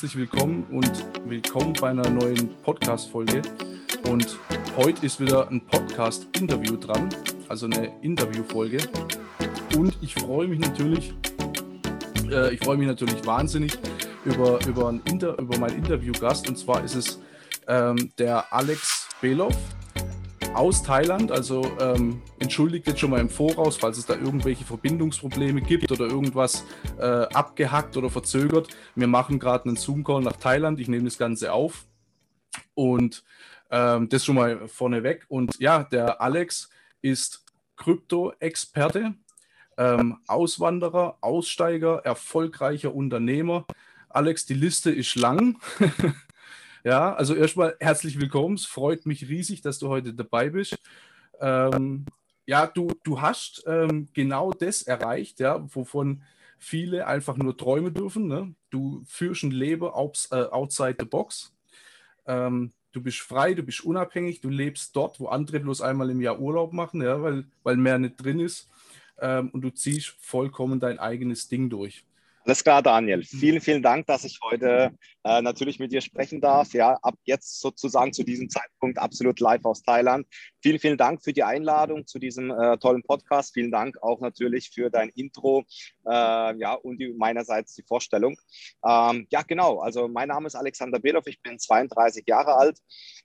herzlich willkommen und willkommen bei einer neuen Podcast-Folge. Und heute ist wieder ein Podcast-Interview dran, also eine Interview-Folge. Und ich freue mich natürlich, äh, ich freue mich natürlich wahnsinnig über, über, ein Inter, über meinen Interviewgast. Und zwar ist es ähm, der Alex Belov aus Thailand. Also ähm, entschuldigt jetzt schon mal im Voraus, falls es da irgendwelche Verbindungsprobleme gibt oder irgendwas äh, abgehackt oder verzögert. Wir machen gerade einen Zoom-Call nach Thailand. Ich nehme das Ganze auf. Und ähm, das schon mal vorneweg. Und ja, der Alex ist Krypto-Experte, ähm, Auswanderer, Aussteiger, erfolgreicher Unternehmer. Alex, die Liste ist lang. Ja, also erstmal herzlich willkommen. Es freut mich riesig, dass du heute dabei bist. Ähm, ja, du, du hast ähm, genau das erreicht, ja, wovon viele einfach nur träumen dürfen. Ne? Du führst ein Leben aus, äh, outside the box. Ähm, du bist frei, du bist unabhängig, du lebst dort, wo andere bloß einmal im Jahr Urlaub machen, ja, weil, weil mehr nicht drin ist. Ähm, und du ziehst vollkommen dein eigenes Ding durch. Alles klar, Daniel. Mhm. Vielen, vielen Dank, dass ich heute äh, natürlich mit dir sprechen darf. Ja, ab jetzt sozusagen zu diesem Zeitpunkt absolut live aus Thailand. Vielen, vielen Dank für die Einladung zu diesem äh, tollen Podcast. Vielen Dank auch natürlich für dein Intro äh, ja, und die, meinerseits die Vorstellung. Ähm, ja, genau. Also mein Name ist Alexander Below. Ich bin 32 Jahre alt,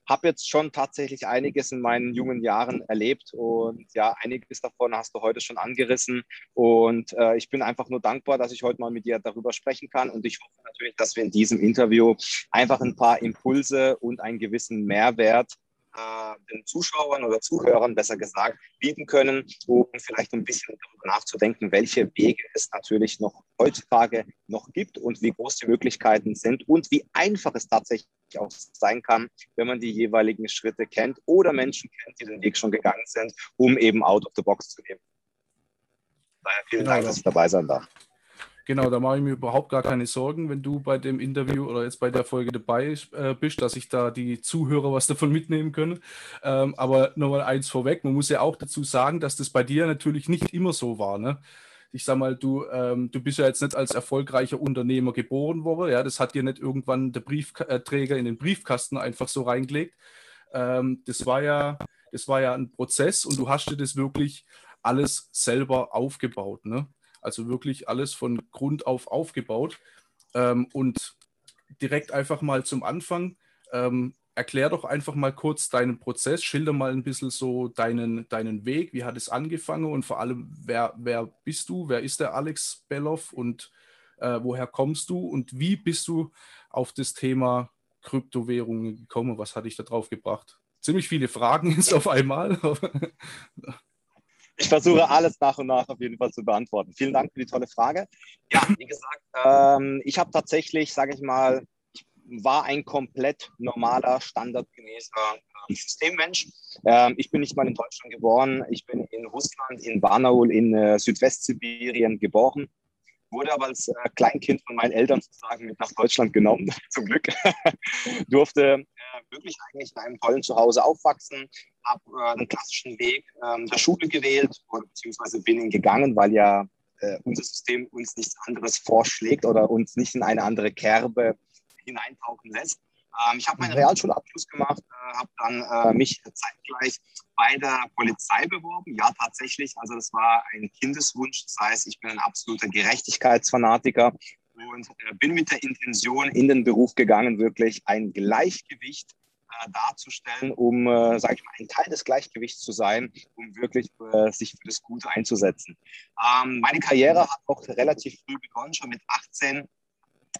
habe jetzt schon tatsächlich einiges in meinen jungen Jahren erlebt und ja, einiges davon hast du heute schon angerissen. Und äh, ich bin einfach nur dankbar, dass ich heute mal mit dir darüber sprechen kann. Und ich hoffe natürlich, dass wir in diesem Interview einfach ein paar Impulse und einen gewissen Mehrwert äh, den Zuschauern oder Zuhörern besser gesagt bieten können, um vielleicht ein bisschen darüber nachzudenken, welche Wege es natürlich noch heutzutage noch gibt und wie groß die Möglichkeiten sind und wie einfach es tatsächlich auch sein kann, wenn man die jeweiligen Schritte kennt oder Menschen kennt, die den Weg schon gegangen sind, um eben out of the box zu gehen. Daher vielen genau, Dank, dass ich dabei sein darf. Genau, da mache ich mir überhaupt gar keine Sorgen, wenn du bei dem Interview oder jetzt bei der Folge dabei äh, bist, dass ich da die Zuhörer was davon mitnehmen können. Ähm, aber nochmal eins vorweg, man muss ja auch dazu sagen, dass das bei dir natürlich nicht immer so war. Ne? Ich sag mal, du, ähm, du bist ja jetzt nicht als erfolgreicher Unternehmer geboren worden. Ja, das hat dir nicht irgendwann der Briefträger in den Briefkasten einfach so reingelegt. Ähm, das war ja, das war ja ein Prozess und du hast dir das wirklich alles selber aufgebaut. Ne? Also wirklich alles von Grund auf aufgebaut. Ähm, und direkt einfach mal zum Anfang, ähm, erklär doch einfach mal kurz deinen Prozess, schilder mal ein bisschen so deinen, deinen Weg, wie hat es angefangen und vor allem, wer, wer bist du, wer ist der Alex Belloff und äh, woher kommst du und wie bist du auf das Thema Kryptowährungen gekommen? Was hat dich da drauf gebracht? Ziemlich viele Fragen jetzt auf einmal. Ich versuche alles nach und nach auf jeden Fall zu beantworten. Vielen Dank für die tolle Frage. Ja, wie gesagt, ähm, ich habe tatsächlich, sage ich mal, ich war ein komplett normaler, standardgemäßer äh, Systemmensch. Ähm, ich bin nicht mal in Deutschland geboren. Ich bin in Russland, in Barnaul, in äh, Südwestsibirien geboren wurde aber als äh, Kleinkind von meinen Eltern sozusagen mit nach Deutschland genommen, zum Glück. Durfte äh, wirklich eigentlich in einem tollen Zuhause aufwachsen, habe äh, den klassischen Weg ähm, der Schule gewählt, oder, beziehungsweise bin ihn gegangen, weil ja äh, unser System uns nichts anderes vorschlägt oder uns nicht in eine andere Kerbe hineintauchen lässt. Ähm, ich habe meinen Realschulabschluss gemacht, äh, habe dann äh, mich zeitgleich bei der Polizei beworben. Ja, tatsächlich. Also das war ein Kindeswunsch. Das heißt, ich bin ein absoluter Gerechtigkeitsfanatiker und äh, bin mit der Intention in den Beruf gegangen, wirklich ein Gleichgewicht äh, darzustellen, um, äh, sage ich mal, ein Teil des Gleichgewichts zu sein, um wirklich äh, sich für das Gute einzusetzen. Ähm, meine Karriere hat auch relativ früh begonnen, schon mit 18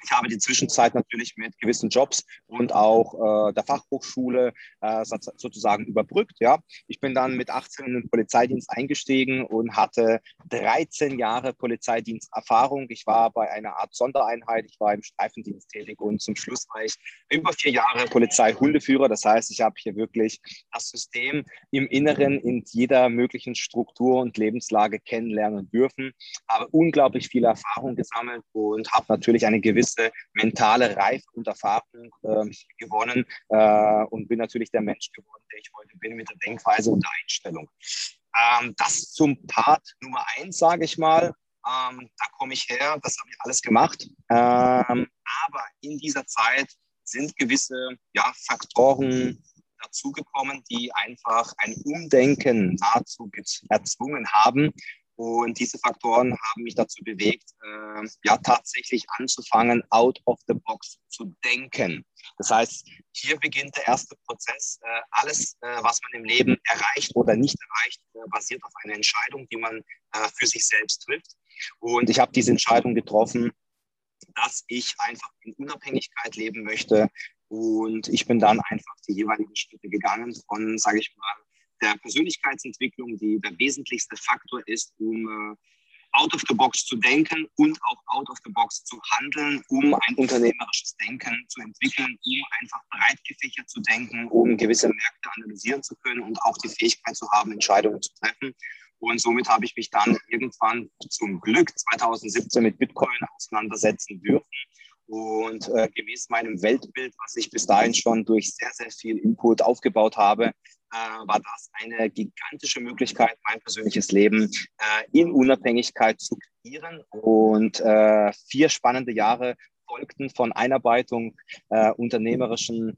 ich habe die Zwischenzeit natürlich mit gewissen Jobs und auch äh, der Fachhochschule äh, sozusagen überbrückt. Ja. Ich bin dann mit 18 in den Polizeidienst eingestiegen und hatte 13 Jahre Polizeidiensterfahrung. Ich war bei einer Art Sondereinheit, ich war im Streifendienst tätig und zum Schluss war ich über vier Jahre Polizeihundeführer. Das heißt, ich habe hier wirklich das System im Inneren in jeder möglichen Struktur und Lebenslage kennenlernen dürfen, habe unglaublich viel Erfahrung gesammelt und habe natürlich eine gewisse gewisse mentale Reife und Erfahrung äh, gewonnen äh, und bin natürlich der Mensch geworden, der ich heute bin, mit der Denkweise und der Einstellung. Ähm, das zum Part Nummer eins, sage ich mal. Ähm, da komme ich her, das habe ich alles gemacht. Ähm, Aber in dieser Zeit sind gewisse ja, Faktoren dazugekommen, die einfach ein Umdenken nahezu erzwungen haben. Und diese Faktoren haben mich dazu bewegt, äh, ja tatsächlich anzufangen, out of the box zu denken. Das heißt, hier beginnt der erste Prozess. Äh, alles, äh, was man im Leben erreicht oder nicht erreicht, äh, basiert auf einer Entscheidung, die man äh, für sich selbst trifft. Und ich habe diese Entscheidung getroffen, dass ich einfach in Unabhängigkeit leben möchte. Und ich bin dann einfach die jeweiligen Schritte gegangen von, sage ich mal, der Persönlichkeitsentwicklung, die der wesentlichste Faktor ist, um äh, out of the box zu denken und auch out of the box zu handeln, um ein unternehmerisches Denken zu entwickeln, um einfach breit gefächert zu denken, um gewisse Märkte analysieren zu können und auch die Fähigkeit zu haben, Entscheidungen zu treffen. Und somit habe ich mich dann irgendwann zum Glück 2017 mit Bitcoin auseinandersetzen dürfen. Und äh, gemäß meinem Weltbild, was ich bis dahin schon durch sehr, sehr viel Input aufgebaut habe, äh, war das eine gigantische Möglichkeit, mein persönliches Leben äh, in Unabhängigkeit zu kreieren. Und äh, vier spannende Jahre folgten von Einarbeitung, äh, unternehmerischen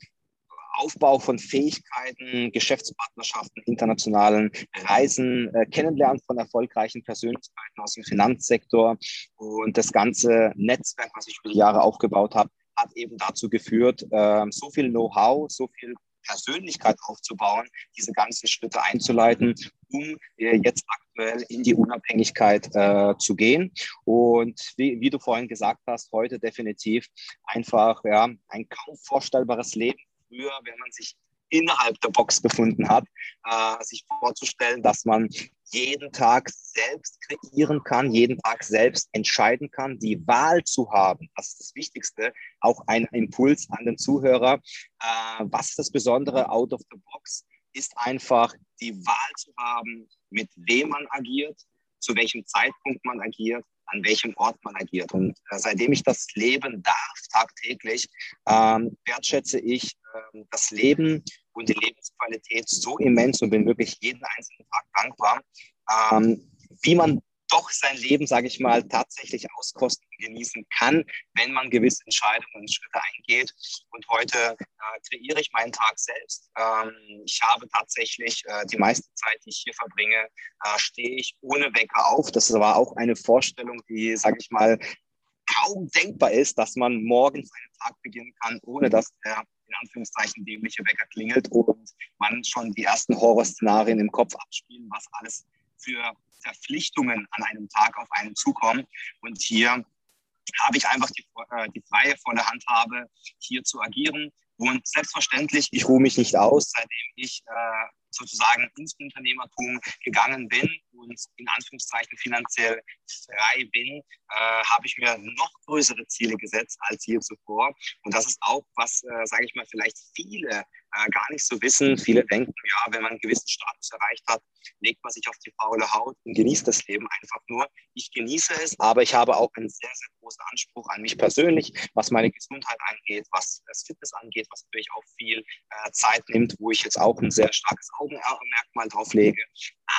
Aufbau von Fähigkeiten, Geschäftspartnerschaften, internationalen Reisen, äh, Kennenlernen von erfolgreichen Persönlichkeiten aus dem Finanzsektor und das ganze Netzwerk, was ich über die Jahre aufgebaut habe, hat eben dazu geführt, äh, so viel Know-how, so viel Persönlichkeit aufzubauen, diese ganzen Schritte einzuleiten, um äh, jetzt aktuell in die Unabhängigkeit äh, zu gehen. Und wie, wie, du vorhin gesagt hast, heute definitiv einfach ja, ein kaum vorstellbares Leben früher, wenn man sich innerhalb der Box befunden hat, äh, sich vorzustellen, dass man jeden Tag selbst kreieren kann, jeden Tag selbst entscheiden kann, die Wahl zu haben. Das ist das Wichtigste. Auch ein Impuls an den Zuhörer. Äh, was ist das Besondere out of the box? Ist einfach die Wahl zu haben, mit wem man agiert, zu welchem Zeitpunkt man agiert an welchem Ort man agiert. Und äh, seitdem ich das leben darf tagtäglich, ähm, wertschätze ich äh, das Leben und die Lebensqualität so immens und bin wirklich jeden einzelnen Tag dankbar, ähm, wie man doch sein Leben, sage ich mal, tatsächlich auskosten und genießen kann, wenn man gewisse Entscheidungen und Schritte eingeht. Und heute äh, kreiere ich meinen Tag selbst. Ähm, ich habe tatsächlich äh, die meiste Zeit, die ich hier verbringe, äh, stehe ich ohne Wecker auf. Das war auch eine Vorstellung, die, sage ich mal, kaum denkbar ist, dass man morgens einen Tag beginnen kann, ohne dass der in Anführungszeichen dämliche Wecker klingelt und man schon die ersten Horrorszenarien im Kopf abspielen, was alles für Verpflichtungen an einem Tag auf einen zukommen. Und hier habe ich einfach die, äh, die freie, volle Handhabe, hier zu agieren. Und selbstverständlich, ich ruhe mich nicht aus, seitdem ich äh, sozusagen ins Unternehmertum gegangen bin und in Anführungszeichen finanziell frei bin, äh, habe ich mir noch größere Ziele gesetzt als je zuvor. Und das ist auch, was, äh, sage ich mal, vielleicht viele äh, gar nicht so wissen. Viele denken, ja, wenn man einen gewissen Status erreicht hat, legt man sich auf die faule Haut und genießt das Leben einfach nur. Ich genieße es, aber ich habe auch einen sehr, sehr großen Anspruch an mich persönlich, was meine Gesundheit angeht, was das Fitness angeht, was natürlich auch viel äh, Zeit nimmt, wo ich jetzt auch ein sehr starkes Augenmerkmal drauf lege.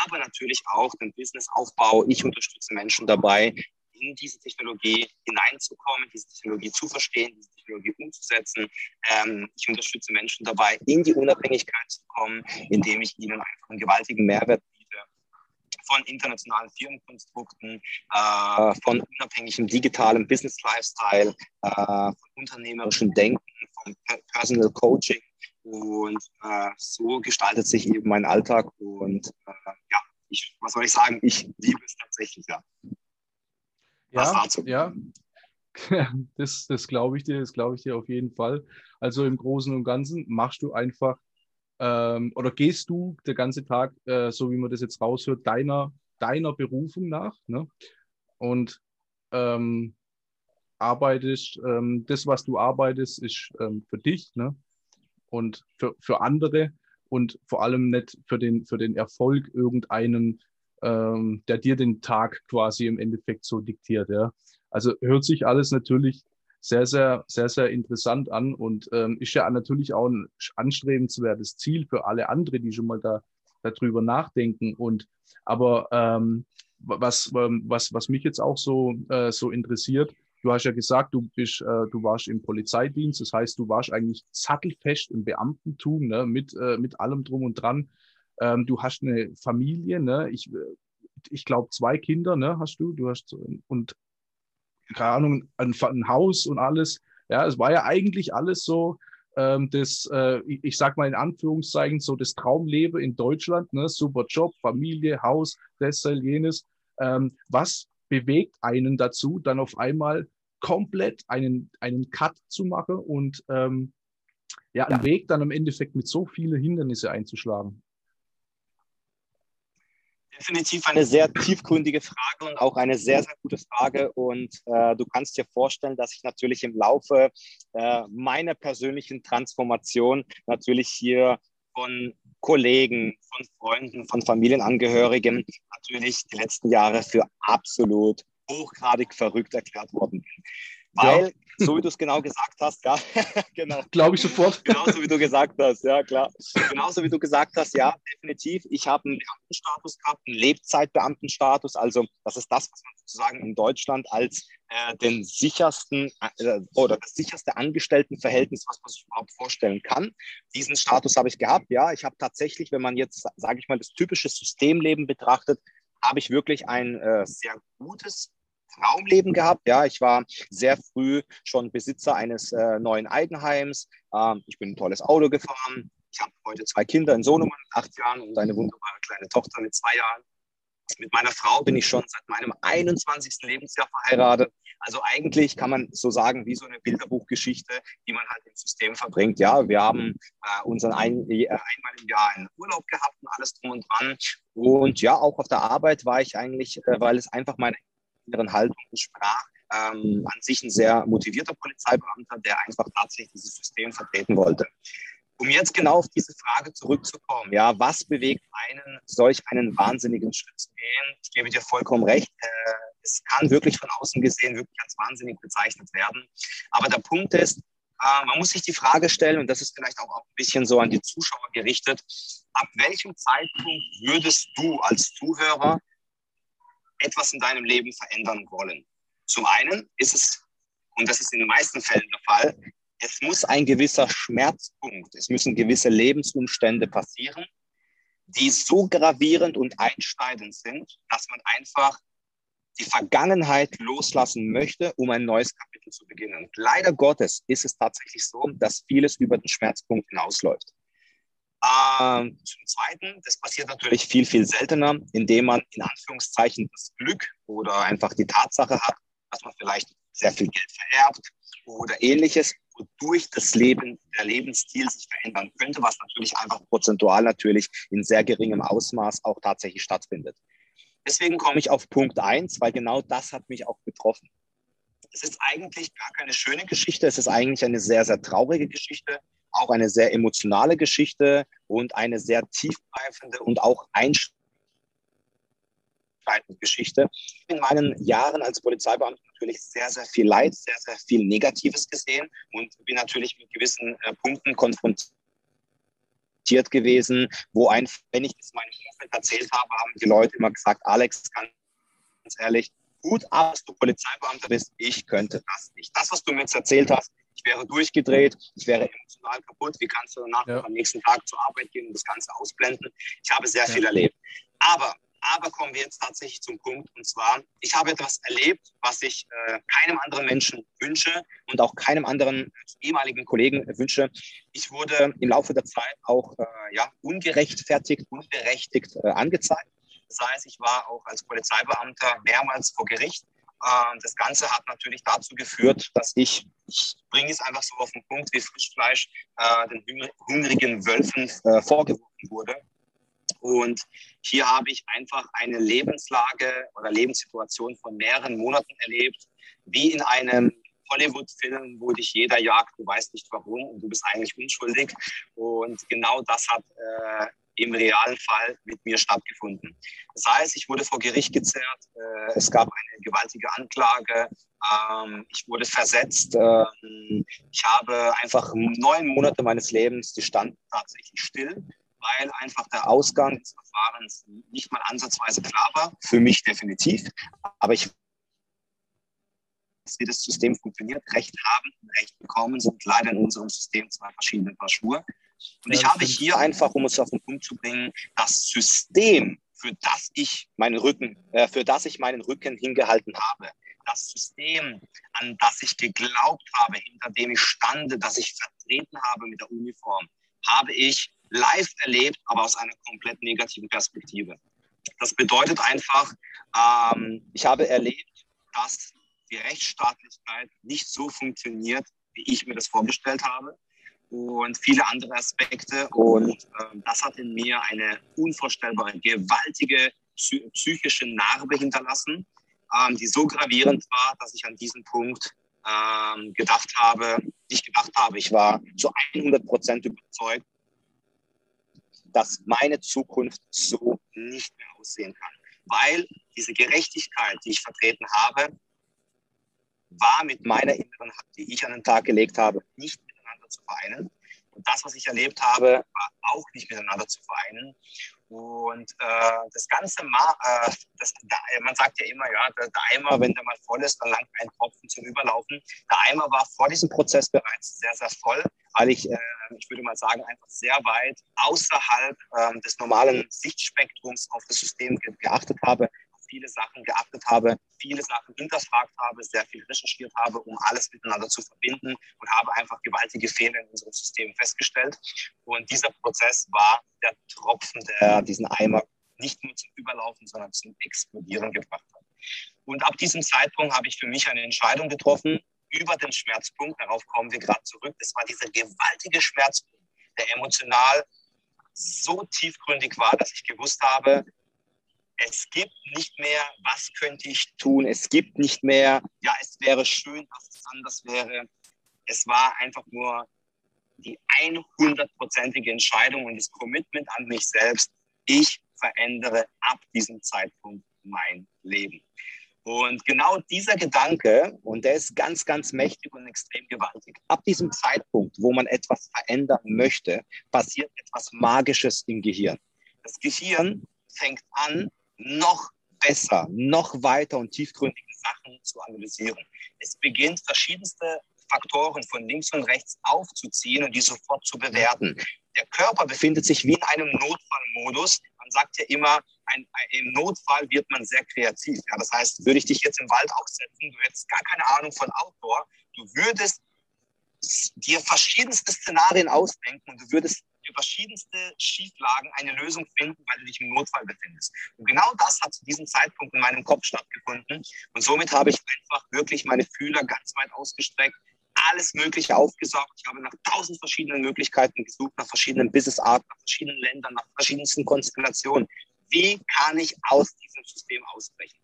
Aber natürlich auch den Businessaufbau. Ich unterstütze Menschen dabei, in diese Technologie hineinzukommen, diese Technologie zu verstehen, diese Technologie umzusetzen. Ähm, ich unterstütze Menschen dabei, in die Unabhängigkeit zu kommen, indem ich ihnen einfach einen gewaltigen Mehrwert biete von internationalen Firmenkonstrukten, äh, von unabhängigem digitalem Business-Lifestyle, äh, von unternehmerischem Denken, von Personal Coaching. Und äh, so gestaltet sich eben mein Alltag. Und äh, ja, ich, was soll ich sagen? Ich liebe es tatsächlich, ja. Ja, ja. Das, das glaube ich dir, das glaube ich dir auf jeden Fall. Also im Großen und Ganzen machst du einfach ähm, oder gehst du der ganze Tag, äh, so wie man das jetzt raushört, deiner, deiner Berufung nach ne? und ähm, arbeitest, ähm, das, was du arbeitest, ist ähm, für dich ne? und für, für andere und vor allem nicht für den, für den Erfolg irgendeinen ähm, der dir den Tag quasi im Endeffekt so diktiert. Ja. Also hört sich alles natürlich sehr, sehr, sehr, sehr interessant an und ähm, ist ja natürlich auch ein anstrebenswertes Ziel für alle anderen, die schon mal da darüber nachdenken. Und aber ähm, was, ähm, was, was mich jetzt auch so, äh, so interessiert, du hast ja gesagt, du bist, äh, du warst im Polizeidienst, das heißt, du warst eigentlich sattelfest im Beamtentum, ne, mit, äh, mit allem drum und dran. Ähm, du hast eine Familie, ne? Ich, ich glaube, zwei Kinder, ne, hast du, du hast und keine Ahnung, ein, ein Haus und alles. Ja, es war ja eigentlich alles so, ähm, das, äh, ich, ich sag mal in Anführungszeichen, so das Traumleben in Deutschland, ne? super Job, Familie, Haus, das, jenes. Ähm, was bewegt einen dazu, dann auf einmal komplett einen, einen Cut zu machen und ähm, ja, einen ja. Weg dann im Endeffekt mit so vielen Hindernissen einzuschlagen? Definitiv eine sehr tiefgründige Frage und auch eine sehr, sehr gute Frage. Und äh, du kannst dir vorstellen, dass ich natürlich im Laufe äh, meiner persönlichen Transformation natürlich hier von Kollegen, von Freunden, von Familienangehörigen natürlich die letzten Jahre für absolut hochgradig verrückt erklärt worden bin. Weil, ja. so wie du es genau gesagt hast, ja, genau. Glaube ich sofort. Genauso wie du gesagt hast, ja, klar. Genauso wie du gesagt hast, ja, definitiv. Ich habe einen Beamtenstatus gehabt, einen Lebzeitbeamtenstatus. Also, das ist das, was man sozusagen in Deutschland als äh, den sichersten äh, oder das sicherste Angestelltenverhältnis, was man sich überhaupt vorstellen kann. Diesen Status habe ich gehabt, ja. Ich habe tatsächlich, wenn man jetzt, sage ich mal, das typische Systemleben betrachtet, habe ich wirklich ein äh, sehr gutes Traumleben gehabt. Ja, ich war sehr früh schon Besitzer eines äh, neuen Eigenheims. Ähm, ich bin ein tolles Auto gefahren. Ich habe heute zwei Kinder, einen Sohn mit acht Jahren und eine wunderbare kleine Tochter mit zwei Jahren. Mit meiner Frau bin ich schon seit meinem 21. Lebensjahr verheiratet. Also eigentlich kann man so sagen, wie so eine Bilderbuchgeschichte, die man halt im System verbringt. Ja, wir haben äh, unseren ein, äh, einmal im Jahr einen Urlaub gehabt und alles drum und dran. Und ja, auch auf der Arbeit war ich eigentlich, äh, weil es einfach meine inneren Haltung entsprach, ähm, an sich ein sehr motivierter Polizeibeamter, der einfach tatsächlich dieses System vertreten wollte. Um jetzt genau auf diese Frage zurückzukommen, ja, was bewegt einen, solch einen wahnsinnigen Schritt zu gehen? Ich gebe dir vollkommen recht. Äh, es kann wirklich von außen gesehen wirklich als wahnsinnig bezeichnet werden. Aber der Punkt ist, äh, man muss sich die Frage stellen, und das ist vielleicht auch, auch ein bisschen so an die Zuschauer gerichtet, ab welchem Zeitpunkt würdest du als Zuhörer etwas in deinem Leben verändern wollen. Zum einen ist es, und das ist in den meisten Fällen der Fall, es muss ein gewisser Schmerzpunkt, es müssen gewisse Lebensumstände passieren, die so gravierend und einschneidend sind, dass man einfach die Vergangenheit loslassen möchte, um ein neues Kapitel zu beginnen. Und leider Gottes ist es tatsächlich so, dass vieles über den Schmerzpunkt hinausläuft. Ähm, zum Zweiten, das passiert natürlich viel, viel seltener, indem man in Anführungszeichen das Glück oder einfach die Tatsache hat, dass man vielleicht sehr viel Geld vererbt oder ähnliches, wodurch das Leben, der Lebensstil sich verändern könnte, was natürlich einfach prozentual natürlich in sehr geringem Ausmaß auch tatsächlich stattfindet. Deswegen komme ich auf Punkt 1, weil genau das hat mich auch betroffen. Es ist eigentlich gar keine schöne Geschichte, es ist eigentlich eine sehr, sehr traurige Geschichte, auch eine sehr emotionale Geschichte und eine sehr tiefgreifende und auch einschneidende Geschichte. In meinen Jahren als Polizeibeamter natürlich sehr, sehr viel Leid, sehr, sehr viel Negatives gesehen und bin natürlich mit gewissen äh, Punkten konfrontiert gewesen, wo ein, wenn ich das meinem Umfeld erzählt habe, haben die Leute immer gesagt, Alex, ganz ehrlich, gut ab, dass du Polizeibeamter bist, ich könnte das nicht. Das, was du mir jetzt erzählt hast, ich wäre durchgedreht, ich wäre emotional kaputt. Wie kannst du danach ja. am nächsten Tag zur Arbeit gehen und das Ganze ausblenden? Ich habe sehr ja. viel erlebt. Aber, aber kommen wir jetzt tatsächlich zum Punkt. Und zwar, ich habe etwas erlebt, was ich äh, keinem anderen Menschen wünsche und auch keinem anderen ehemaligen Kollegen wünsche. Ich wurde im Laufe der Zeit auch äh, ja, ungerechtfertigt, unberechtigt äh, angezeigt. Das heißt, ich war auch als Polizeibeamter mehrmals vor Gericht ähm, das Ganze hat natürlich dazu geführt, dass ich, ich bringe es einfach so auf den Punkt, wie Frischfleisch äh, den hungrigen Wölfen äh, vorgeworfen wurde. Und hier habe ich einfach eine Lebenslage oder Lebenssituation von mehreren Monaten erlebt, wie in einem Hollywood-Film, wo dich jeder jagt, du weißt nicht warum und du bist eigentlich unschuldig. Und genau das hat äh, im realen Fall mit mir stattgefunden. Das heißt, ich wurde vor Gericht gezerrt, äh, es gab eine gewaltige Anklage, ähm, ich wurde versetzt, ähm, ich habe einfach neun Monate meines Lebens, die standen tatsächlich still, weil einfach der Ausgang des Verfahrens nicht mal ansatzweise klar war, für mich definitiv, aber ich wie das System funktioniert. Recht haben Recht bekommen sind leider in unserem System zwei verschiedene Paar Schuhe. Und ja, ich habe hier einfach, um es auf den Punkt zu bringen, das System, für das ich meinen Rücken, äh, für das ich meinen Rücken hingehalten habe, das System, an das ich geglaubt habe, hinter dem ich stande, das ich vertreten habe mit der Uniform, habe ich live erlebt, aber aus einer komplett negativen Perspektive. Das bedeutet einfach, ähm, ich habe erlebt, dass die Rechtsstaatlichkeit nicht so funktioniert, wie ich mir das vorgestellt habe und viele andere Aspekte. Und äh, das hat in mir eine unvorstellbare, gewaltige psychische Narbe hinterlassen, ähm, die so gravierend war, dass ich an diesem Punkt ähm, gedacht habe, nicht gedacht habe, ich war zu 100 Prozent überzeugt, dass meine Zukunft so nicht mehr aussehen kann. Weil diese Gerechtigkeit, die ich vertreten habe, war mit meiner inneren Hand, die ich an den Tag gelegt habe, nicht miteinander zu vereinen. Und das, was ich erlebt habe, war auch nicht miteinander zu vereinen. Und äh, das Ganze, äh, das, man sagt ja immer, ja, der, der, Eimer, wenn der mal voll ist, dann langt ein Tropfen zum Überlaufen. Der Eimer war vor diesem Prozess bereits sehr, sehr voll, weil ich, äh, ich würde mal sagen, einfach sehr weit außerhalb äh, des normalen Sichtspektrums auf das System geachtet habe, viele Sachen geachtet habe, viele Sachen hinterfragt habe, sehr viel recherchiert habe, um alles miteinander zu verbinden und habe einfach gewaltige Fehler in unserem System festgestellt. Und dieser Prozess war der Tropfen, der diesen Eimer nicht nur zum Überlaufen, sondern zum Explodieren gebracht hat. Und ab diesem Zeitpunkt habe ich für mich eine Entscheidung getroffen über den Schmerzpunkt. Darauf kommen wir gerade zurück. Es war dieser gewaltige Schmerzpunkt, der emotional so tiefgründig war, dass ich gewusst habe, es gibt nicht mehr, was könnte ich tun? Es gibt nicht mehr, ja, es wäre schön, dass es anders wäre. Es war einfach nur die 100-prozentige Entscheidung und das Commitment an mich selbst. Ich verändere ab diesem Zeitpunkt mein Leben. Und genau dieser Gedanke, und der ist ganz, ganz mächtig und extrem gewaltig, ab diesem Zeitpunkt, wo man etwas verändern möchte, passiert etwas Magisches im Gehirn. Das Gehirn fängt an, noch besser, noch weiter und tiefgründige Sachen zu analysieren. Es beginnt verschiedenste Faktoren von links und rechts aufzuziehen und die sofort zu bewerten. Der Körper befindet sich wie in einem Notfallmodus. Man sagt ja immer, ein, ein, im Notfall wird man sehr kreativ. Ja, das heißt, würde ich dich jetzt im Wald aufsetzen, du hättest gar keine Ahnung von Outdoor, du würdest dir verschiedenste Szenarien ausdenken und du würdest verschiedenste Schieflagen eine Lösung finden, weil du dich im Notfall befindest. Und genau das hat zu diesem Zeitpunkt in meinem Kopf stattgefunden. Und somit habe ich einfach wirklich meine Fühler ganz weit ausgestreckt, alles Mögliche aufgesaugt. Ich habe nach tausend verschiedenen Möglichkeiten gesucht, nach verschiedenen Businessarten, nach verschiedenen Ländern, nach verschiedensten Konstellationen. Wie kann ich aus diesem System ausbrechen?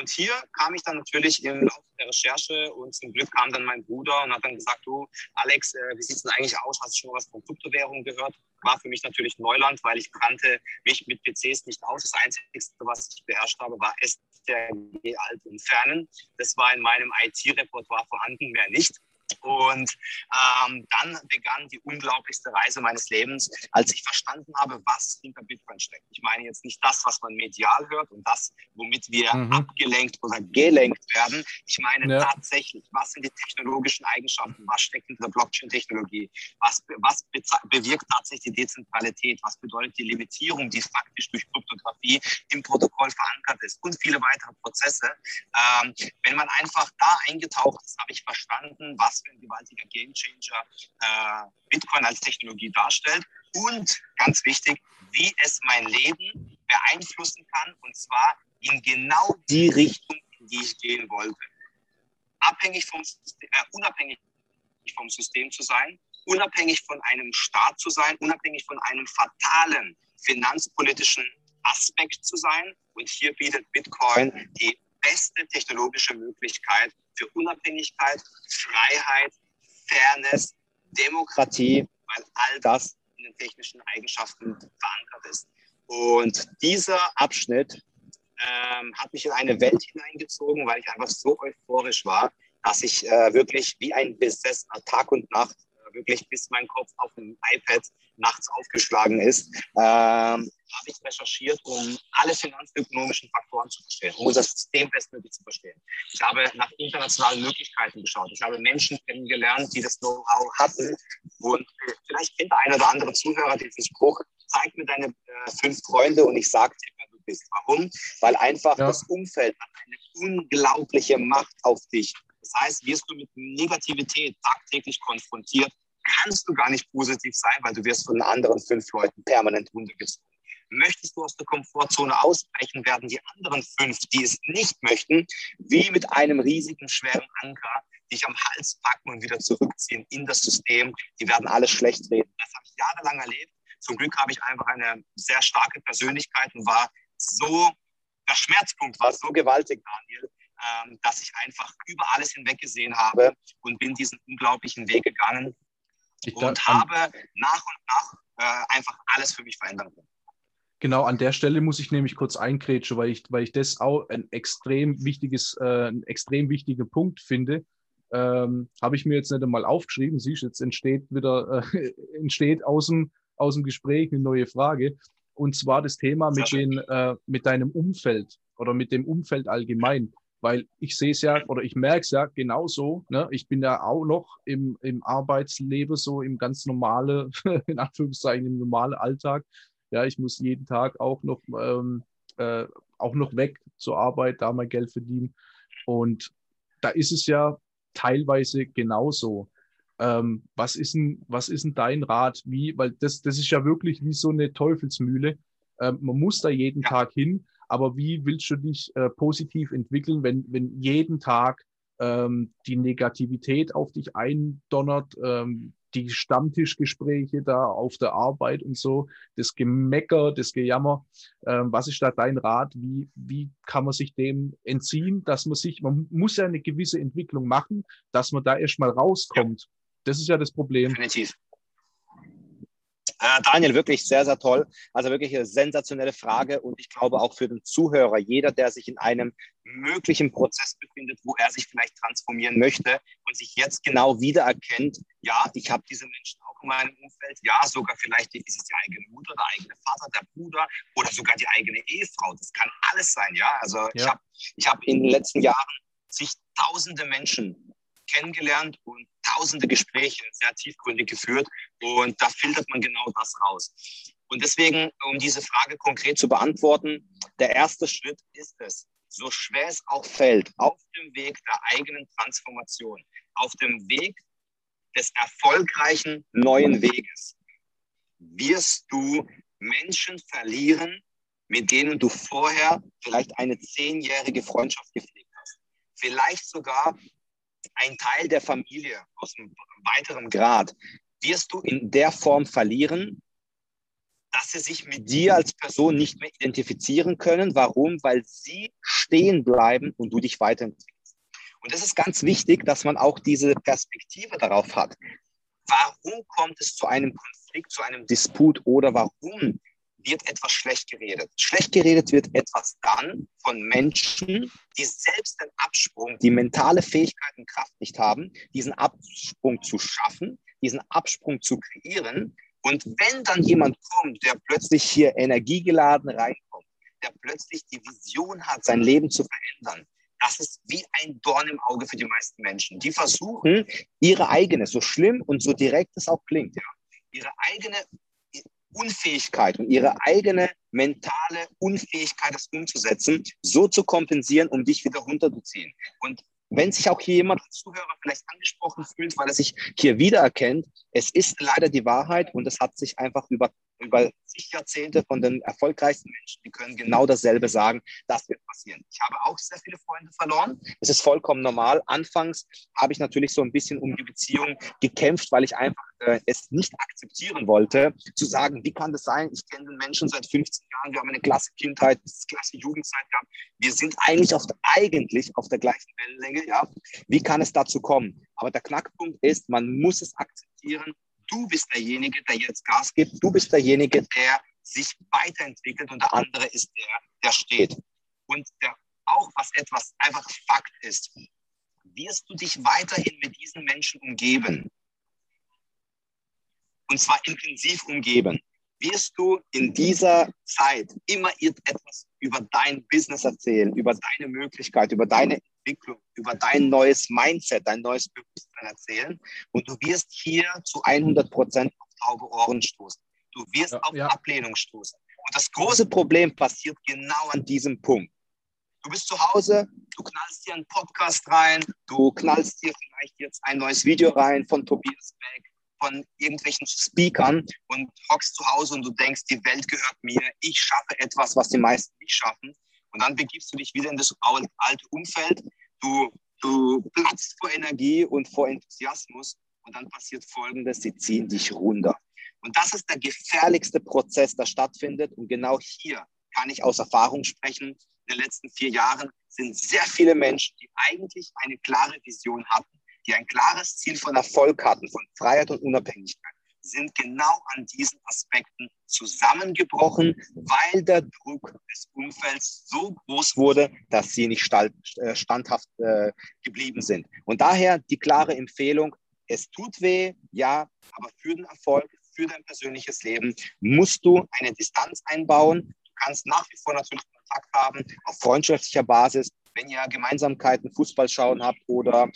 Und hier kam ich dann natürlich im Laufe der Recherche und zum Glück kam dann mein Bruder und hat dann gesagt, du Alex, äh, wie sieht es denn eigentlich aus? Hast du schon was von Kryptowährungen gehört? War für mich natürlich Neuland, weil ich kannte mich mit PCs nicht aus. Das Einzige, was ich beherrscht habe, war STRG alt und fernen. Das war in meinem IT-Repertoire vorhanden, mehr nicht. Und ähm, dann begann die unglaublichste Reise meines Lebens, als ich verstanden habe, was hinter Bitcoin steckt. Ich meine jetzt nicht das, was man medial hört und das, womit wir mhm. abgelenkt oder gelenkt werden. Ich meine ja. tatsächlich, was sind die technologischen Eigenschaften? Was steckt hinter der Blockchain-Technologie? Was, was bewirkt tatsächlich die Dezentralität? Was bedeutet die Limitierung, die faktisch durch Kryptographie im Protokoll verankert ist? Und viele weitere Prozesse. Ähm, wenn man einfach da eingetaucht ist, habe ich verstanden, was für ein gewaltiger Gamechanger äh, Bitcoin als Technologie darstellt und ganz wichtig, wie es mein Leben beeinflussen kann und zwar in genau die Richtung, in die ich gehen wollte. Abhängig vom, äh, unabhängig vom System zu sein, unabhängig von einem Staat zu sein, unabhängig von einem fatalen finanzpolitischen Aspekt zu sein. Und hier bietet Bitcoin die beste technologische Möglichkeit für Unabhängigkeit, Freiheit, Fairness, Demokratie, weil all das in den technischen Eigenschaften verankert ist. Und dieser Abschnitt ähm, hat mich in eine Welt hineingezogen, weil ich einfach so euphorisch war, dass ich äh, wirklich wie ein Besessener Tag und Nacht wirklich bis mein Kopf auf dem iPad nachts aufgeschlagen ist, ähm, habe ich recherchiert, um alle finanzökonomischen Faktoren zu verstehen, um unser System bestmöglich zu verstehen. Ich habe nach internationalen Möglichkeiten geschaut. Ich habe Menschen kennengelernt, die das Know-how hatten. Und vielleicht kennt der eine oder andere Zuhörer diesen Spruch, zeig mir deine äh, fünf Freunde und ich sage dir, wer du bist. Warum? Weil einfach ja. das Umfeld hat eine unglaubliche Macht auf dich. Das heißt, wirst du mit Negativität tagtäglich konfrontiert, kannst du gar nicht positiv sein, weil du wirst von anderen fünf Leuten permanent runtergezogen. Möchtest du aus der Komfortzone ausbrechen, werden die anderen fünf, die es nicht möchten, wie mit einem riesigen, schweren Anker dich am Hals packen und wieder zurückziehen in das System. Die werden alles schlecht reden. Das habe ich jahrelang erlebt. Zum Glück habe ich einfach eine sehr starke Persönlichkeit und war so, der Schmerzpunkt war so gewaltig, Daniel, ähm, dass ich einfach über alles hinweg gesehen habe und bin diesen unglaublichen Weg gegangen ich und habe nach und nach äh, einfach alles für mich verändern können. Genau, an der Stelle muss ich nämlich kurz einkrätschen, weil ich, weil ich das auch ein extrem wichtiges, äh, ein extrem wichtiger Punkt finde. Ähm, habe ich mir jetzt nicht einmal aufgeschrieben. Siehst, jetzt entsteht wieder, äh, entsteht aus dem, aus dem Gespräch eine neue Frage. Und zwar das Thema mit, den, äh, mit deinem Umfeld oder mit dem Umfeld allgemein. Weil ich sehe es ja oder ich merke es ja genauso. Ne? Ich bin ja auch noch im, im Arbeitsleben, so im ganz normalen, in Anführungszeichen, im normalen Alltag. Ja, ich muss jeden Tag auch noch, ähm, äh, auch noch weg zur Arbeit, da mein Geld verdienen. Und da ist es ja teilweise genauso. Ähm, was, ist denn, was ist denn dein Rat? Wie, weil das, das ist ja wirklich wie so eine Teufelsmühle. Ähm, man muss da jeden ja. Tag hin aber wie willst du dich äh, positiv entwickeln, wenn, wenn jeden Tag ähm, die Negativität auf dich eindonnert, ähm, die Stammtischgespräche da auf der Arbeit und so, das Gemecker, das Gejammer. Ähm, was ist da dein Rat? Wie, wie kann man sich dem entziehen, dass man sich, man muss ja eine gewisse Entwicklung machen, dass man da erstmal rauskommt. Ja. Das ist ja das Problem. Definitiv. Äh, Daniel, wirklich sehr, sehr toll. Also wirklich eine sensationelle Frage und ich glaube auch für den Zuhörer, jeder, der sich in einem möglichen Prozess befindet, wo er sich vielleicht transformieren möchte und sich jetzt genau wiedererkennt, ja, ich habe diese Menschen auch in meinem Umfeld, ja, sogar vielleicht ist es die eigene Mutter, der eigene Vater, der Bruder oder sogar die eigene Ehefrau. Das kann alles sein, ja. Also ja. ich habe ich hab in den letzten Jahren sich tausende Menschen kennengelernt und tausende Gespräche sehr tiefgründig geführt und da filtert man genau das raus. Und deswegen, um diese Frage konkret zu beantworten, der erste Schritt ist es, so schwer es auch fällt, auf dem Weg der eigenen Transformation, auf dem Weg des erfolgreichen neuen Weges, wirst du Menschen verlieren, mit denen du vorher vielleicht eine zehnjährige Freundschaft gepflegt hast. Vielleicht sogar ein Teil der Familie aus einem weiteren Grad, wirst du in der Form verlieren, dass sie sich mit dir als Person nicht mehr identifizieren können. Warum? Weil sie stehen bleiben und du dich weiterentwickelst. Und es ist ganz wichtig, dass man auch diese Perspektive darauf hat. Warum kommt es zu einem Konflikt, zu einem Disput oder warum wird etwas schlecht geredet. Schlecht geredet wird etwas dann von Menschen, die selbst den Absprung, die mentale Fähigkeit und Kraft nicht haben, diesen Absprung zu schaffen, diesen Absprung zu kreieren. Und wenn dann jemand kommt, der plötzlich hier energiegeladen reinkommt, der plötzlich die Vision hat, sein Leben zu verändern, das ist wie ein Dorn im Auge für die meisten Menschen. Die versuchen, ihre eigene, so schlimm und so direkt es auch klingt, ja, ihre eigene Unfähigkeit und ihre eigene mentale Unfähigkeit, das umzusetzen, so zu kompensieren, um dich wieder runterzuziehen. Und wenn sich auch hier jemand als Zuhörer vielleicht angesprochen fühlt, weil er sich hier wiedererkennt, es ist leider die Wahrheit und es hat sich einfach über über zig Jahrzehnte von den erfolgreichsten Menschen, die können genau dasselbe sagen, das wird passieren. Ich habe auch sehr viele Freunde verloren. Es ist vollkommen normal. Anfangs habe ich natürlich so ein bisschen um die Beziehung gekämpft, weil ich einfach äh, es nicht akzeptieren wollte, zu sagen, wie kann das sein? Ich kenne den Menschen seit 15 Jahren, wir haben eine klasse Kindheit, klasse Jugendzeit gehabt. Wir sind eigentlich auf der, eigentlich auf der gleichen Wellenlänge. Ja? Wie kann es dazu kommen? Aber der Knackpunkt ist, man muss es akzeptieren Du bist derjenige, der jetzt Gas gibt. Du bist derjenige, der sich weiterentwickelt und der andere ist der, der steht. Und der, auch was etwas einfach Fakt ist, wirst du dich weiterhin mit diesen Menschen umgeben, und zwar intensiv umgeben, wirst du in dieser Zeit immer etwas über dein Business erzählen, über deine Möglichkeit, über deine Entwicklung, über dein neues Mindset, dein neues Bewusstsein erzählen. Und du wirst hier zu 100 Prozent auf taube Ohren stoßen. Du wirst ja, auf ja. Ablehnung stoßen. Und das große Problem passiert genau an diesem Punkt. Du bist zu Hause, du knallst dir einen Podcast rein, du knallst dir vielleicht jetzt ein neues Video rein von Tobias Beck, von irgendwelchen Speakern und hockst zu Hause und du denkst, die Welt gehört mir, ich schaffe etwas, was die meisten nicht schaffen. Und dann begibst du dich wieder in das alte Umfeld. Du, du platzt vor Energie und vor Enthusiasmus und dann passiert Folgendes, sie ziehen dich runter. Und das ist der gefährlichste Prozess, der stattfindet. Und genau hier kann ich aus Erfahrung sprechen. In den letzten vier Jahren sind sehr viele Menschen, die eigentlich eine klare Vision hatten, die ein klares Ziel von Erfolg hatten, von Freiheit und Unabhängigkeit, sind genau an diesen Aspekten zusammengebrochen, weil der Druck des Umfelds so groß wurde, dass sie nicht äh, standhaft äh, geblieben sind. Und daher die klare Empfehlung, es tut weh, ja, aber für den Erfolg, für dein persönliches Leben musst du eine Distanz einbauen. Du kannst nach wie vor natürlich Kontakt haben auf freundschaftlicher Basis, wenn ihr Gemeinsamkeiten, Fußball schauen habt oder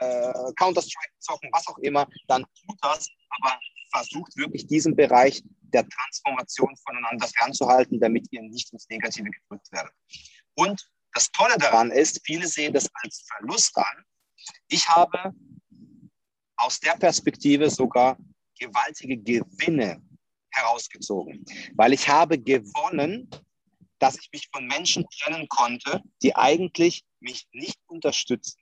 äh, Counter-Strike zocken, was auch immer, dann tut das, aber versucht wirklich diesen Bereich der Transformation voneinander fernzuhalten, damit ihr nicht ins Negative gedrückt werdet. Und das Tolle daran ist, viele sehen das als Verlust an. Ich habe aus der Perspektive sogar gewaltige Gewinne herausgezogen, weil ich habe gewonnen, dass ich mich von Menschen trennen konnte, die eigentlich mich nicht unterstützen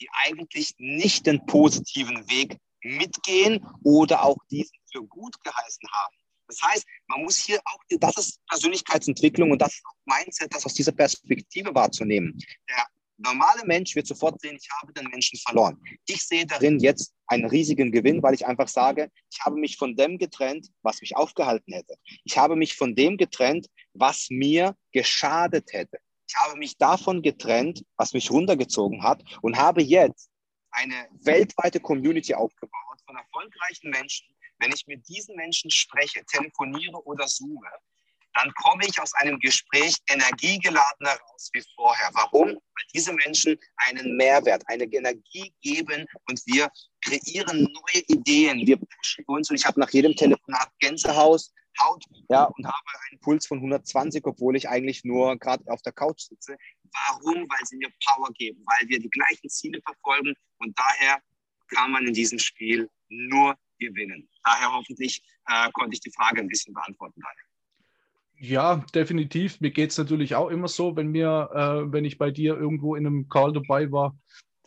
die eigentlich nicht den positiven Weg mitgehen oder auch diesen für gut geheißen haben. Das heißt, man muss hier auch, das ist Persönlichkeitsentwicklung und das Mindset, das aus dieser Perspektive wahrzunehmen. Der normale Mensch wird sofort sehen, ich habe den Menschen verloren. Ich sehe darin jetzt einen riesigen Gewinn, weil ich einfach sage, ich habe mich von dem getrennt, was mich aufgehalten hätte. Ich habe mich von dem getrennt, was mir geschadet hätte. Ich habe mich davon getrennt, was mich runtergezogen hat und habe jetzt eine weltweite Community aufgebaut von erfolgreichen Menschen. Wenn ich mit diesen Menschen spreche, telefoniere oder zoome, dann komme ich aus einem Gespräch energiegeladener raus wie vorher. Warum? Weil diese Menschen einen Mehrwert, eine Energie geben und wir kreieren neue Ideen. Wir pushen uns und ich habe nach jedem Telefonat Gänsehaus, Haut ja, und habe einen Puls von 120, obwohl ich eigentlich nur gerade auf der Couch sitze. Warum? Weil sie mir Power geben, weil wir die gleichen Ziele verfolgen und daher kann man in diesem Spiel nur gewinnen. Daher hoffentlich äh, konnte ich die Frage ein bisschen beantworten. Daniel. Ja, definitiv. Mir geht es natürlich auch immer so, wenn mir, äh, wenn ich bei dir irgendwo in einem Call dabei war.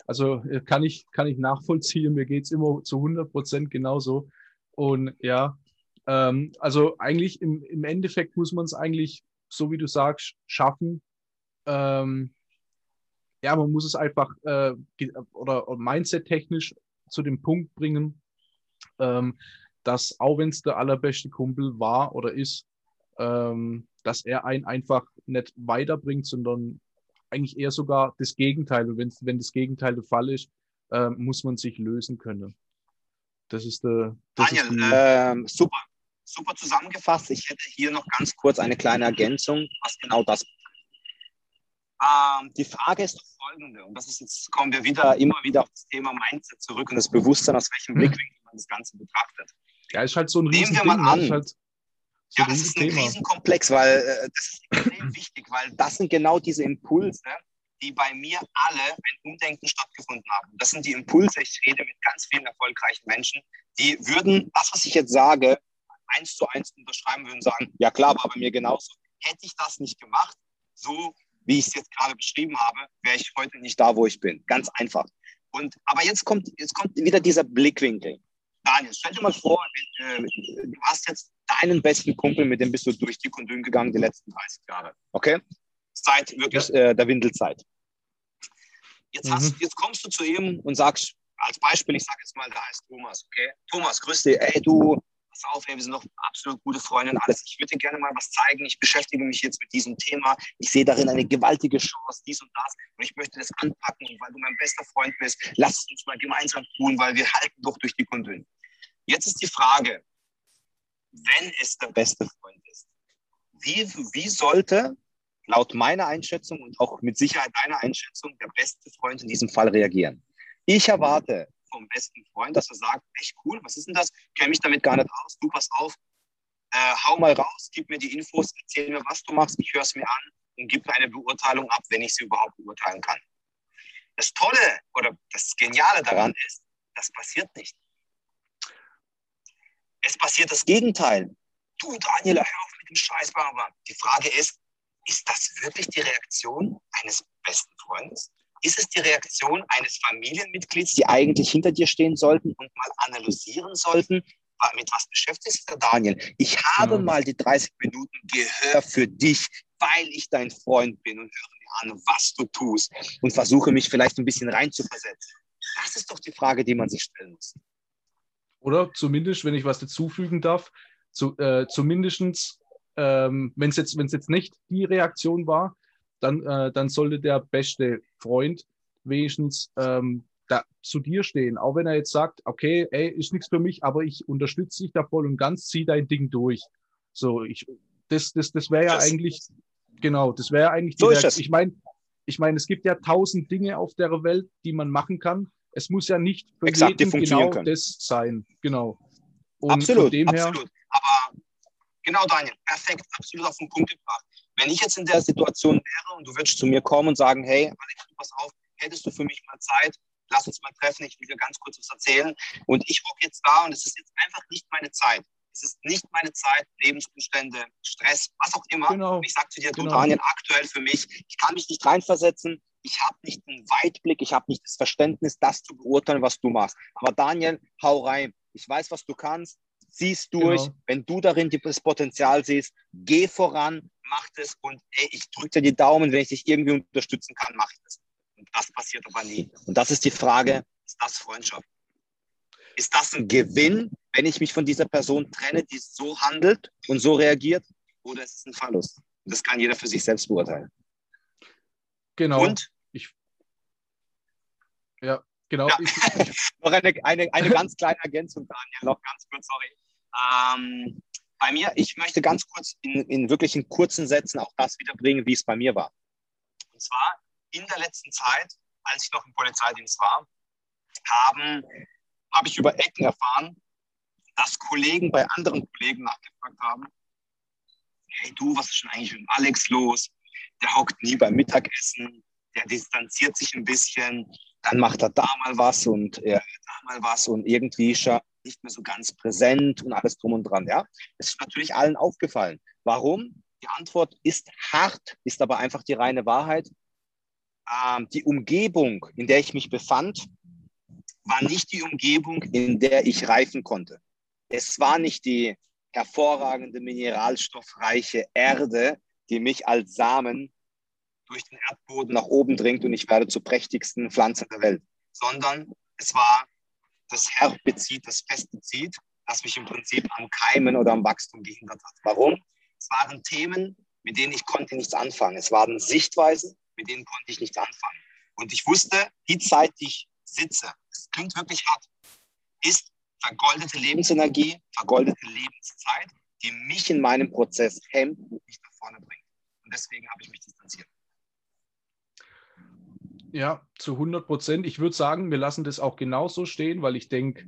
Also äh, kann ich, kann ich nachvollziehen. Mir geht es immer zu 100 Prozent genauso. Und ja, ähm, also eigentlich im, im Endeffekt muss man es eigentlich, so wie du sagst, schaffen. Ähm, ja, man muss es einfach äh, oder, oder mindset-technisch zu dem Punkt bringen, ähm, dass auch wenn es der allerbeste Kumpel war oder ist, ähm, dass er einen einfach nicht weiterbringt, sondern eigentlich eher sogar das Gegenteil. Und wenn, wenn das Gegenteil der Fall ist, äh, muss man sich lösen können. Das ist der. Das Daniel, ist ähm, super super zusammengefasst. Ich hätte hier noch ganz kurz eine kleine Ergänzung, was genau das ähm, die Frage ist folgende, und das ist jetzt kommen wir wieder immer wieder auf das Thema Mindset zurück und das Bewusstsein, aus welchem. Blickwinkel man das Ganze betrachtet. Ja, ist halt so ein Nehmen wir mal an. Halt so ja, das ist ein Thema. Riesenkomplex, weil äh, das ist extrem wichtig, weil das sind genau diese Impulse, die bei mir alle ein Umdenken stattgefunden haben. Das sind die Impulse. Ich rede mit ganz vielen erfolgreichen Menschen, die würden das, was ich jetzt sage, eins zu eins unterschreiben würden, sagen, ja klar, war bei mir genauso. Hätte ich das nicht gemacht, so wie ich es jetzt gerade beschrieben habe, wäre ich heute nicht da, wo ich bin. Ganz einfach. Und, aber jetzt kommt, jetzt kommt wieder dieser Blickwinkel. Daniel, stell dir mal vor, äh, du hast jetzt deinen besten Kumpel, mit dem bist du durch dick und dünn gegangen die letzten 30 Jahre. Okay? Seit wirklich äh, der Windelzeit. Jetzt, hast, mhm. jetzt kommst du zu ihm und sagst, als Beispiel, ich sage jetzt mal, da ist Thomas, okay? Thomas, grüß dich, ey, du, pass auf, ey, wir sind doch absolut gute Freunde und alles. Ich würde dir gerne mal was zeigen. Ich beschäftige mich jetzt mit diesem Thema. Ich sehe darin eine gewaltige Chance, dies und das. Und ich möchte das anpacken, weil du mein bester Freund bist. Lass es uns mal gemeinsam tun, weil wir halten doch durch die Kondön. Jetzt ist die Frage, wenn es der beste Freund ist. Wie, wie sollte laut meiner Einschätzung und auch mit Sicherheit deiner Einschätzung der beste Freund in diesem Fall reagieren? Ich erwarte vom besten Freund, dass er sagt, echt cool, was ist denn das? Ich kenne mich damit gar nicht aus. Du pass auf, äh, hau mal raus, gib mir die Infos, erzähl mir, was du machst, ich höre es mir an und gib mir eine Beurteilung ab, wenn ich sie überhaupt beurteilen kann. Das Tolle oder das Geniale daran ist, das passiert nicht. Es passiert das Gegenteil. Du, Daniel, hör auf mit dem Scheiß, Barbara. Die Frage ist, ist das wirklich die Reaktion eines besten Freundes? Ist es die Reaktion eines Familienmitglieds, die eigentlich hinter dir stehen sollten und mal analysieren sollten, mit was beschäftigt sich der Daniel? Ich habe ja. mal die 30 Minuten Gehör für dich, weil ich dein Freund bin und höre mir an, was du tust und versuche mich vielleicht ein bisschen reinzuversetzen. Das ist doch die Frage, die man sich stellen muss. Oder zumindest, wenn ich was dazufügen darf, zu, äh, zumindest, ähm, wenn es jetzt, jetzt nicht die Reaktion war, dann, äh, dann sollte der beste Freund wenigstens ähm, da, zu dir stehen. Auch wenn er jetzt sagt, okay, ey, ist nichts für mich, aber ich unterstütze dich da voll und ganz, zieh dein Ding durch. So, ich, das, das, das wäre ja eigentlich, genau, das wäre eigentlich die so Ich meine, ich meine, es gibt ja tausend Dinge auf der Welt, die man machen kann. Es muss ja nicht für Exakt, jeden genau können. das sein. Genau. Und absolut, dem her, absolut. Aber genau, Daniel, perfekt, absolut auf den Punkt gebracht. Wenn ich jetzt in der Situation wäre und du würdest zu mir kommen und sagen, hey, Alex, pass auf, hättest du für mich mal Zeit, lass uns mal treffen, ich will dir ganz kurz was erzählen. Und ich hocke jetzt da und es ist jetzt einfach nicht meine Zeit. Es ist nicht meine Zeit, Lebensumstände, Stress, was auch immer. Genau. Ich sage zu dir, du genau. Daniel, aktuell für mich, ich kann mich nicht reinversetzen, ich habe nicht den Weitblick, ich habe nicht das Verständnis, das zu beurteilen, was du machst. Aber Daniel, hau rein. Ich weiß, was du kannst. Zieh's durch. Genau. Wenn du darin das Potenzial siehst, geh voran, mach das und ey, ich drücke dir die Daumen, wenn ich dich irgendwie unterstützen kann, mach ich das. Und das passiert aber nie. Und das ist die Frage, ist das Freundschaft? Ist das ein Gewinn, wenn ich mich von dieser Person trenne, die so handelt und so reagiert? Oder ist es ein Verlust? Das kann jeder für sich selbst beurteilen. Genau. Und? Ich, ja, genau. Ja. noch eine, eine, eine ganz kleine Ergänzung, Daniel, noch ganz kurz, sorry. Ähm, bei mir, ich möchte ganz kurz in, in wirklich in kurzen Sätzen auch das wiederbringen, wie es bei mir war. Und zwar, in der letzten Zeit, als ich noch im Polizeidienst war, haben, habe ich über Ecken erfahren, dass Kollegen bei anderen Kollegen nachgefragt haben, hey du, was ist denn eigentlich mit Alex los? Der hockt nie beim Mittagessen, der distanziert sich ein bisschen, dann macht er da mal was und er da mal was und irgendwie er nicht mehr so ganz präsent und alles drum und dran. Ja, es ist natürlich allen aufgefallen. Warum? Die Antwort ist hart, ist aber einfach die reine Wahrheit ähm, die Umgebung, in der ich mich befand, war nicht die Umgebung, in der ich reifen konnte. Es war nicht die hervorragende mineralstoffreiche Erde, die mich als Samen durch den Erdboden nach oben dringt und ich werde zur prächtigsten Pflanze der Welt, sondern es war das Herbizid, das Pestizid, das mich im Prinzip am Keimen oder am Wachstum gehindert hat. Warum? Es waren Themen, mit denen ich konnte nichts anfangen. Es waren Sichtweisen, mit denen konnte ich nichts anfangen. Und ich wusste, die Zeit, die ich sitze, das klingt wirklich hart, ist vergoldete Lebensenergie, vergoldete Lebenszeit, die mich in meinem Prozess hemmt und nicht nach vorne bringt. Und deswegen habe ich mich distanziert. Ja, zu 100 Prozent. Ich würde sagen, wir lassen das auch genauso stehen, weil ich denke,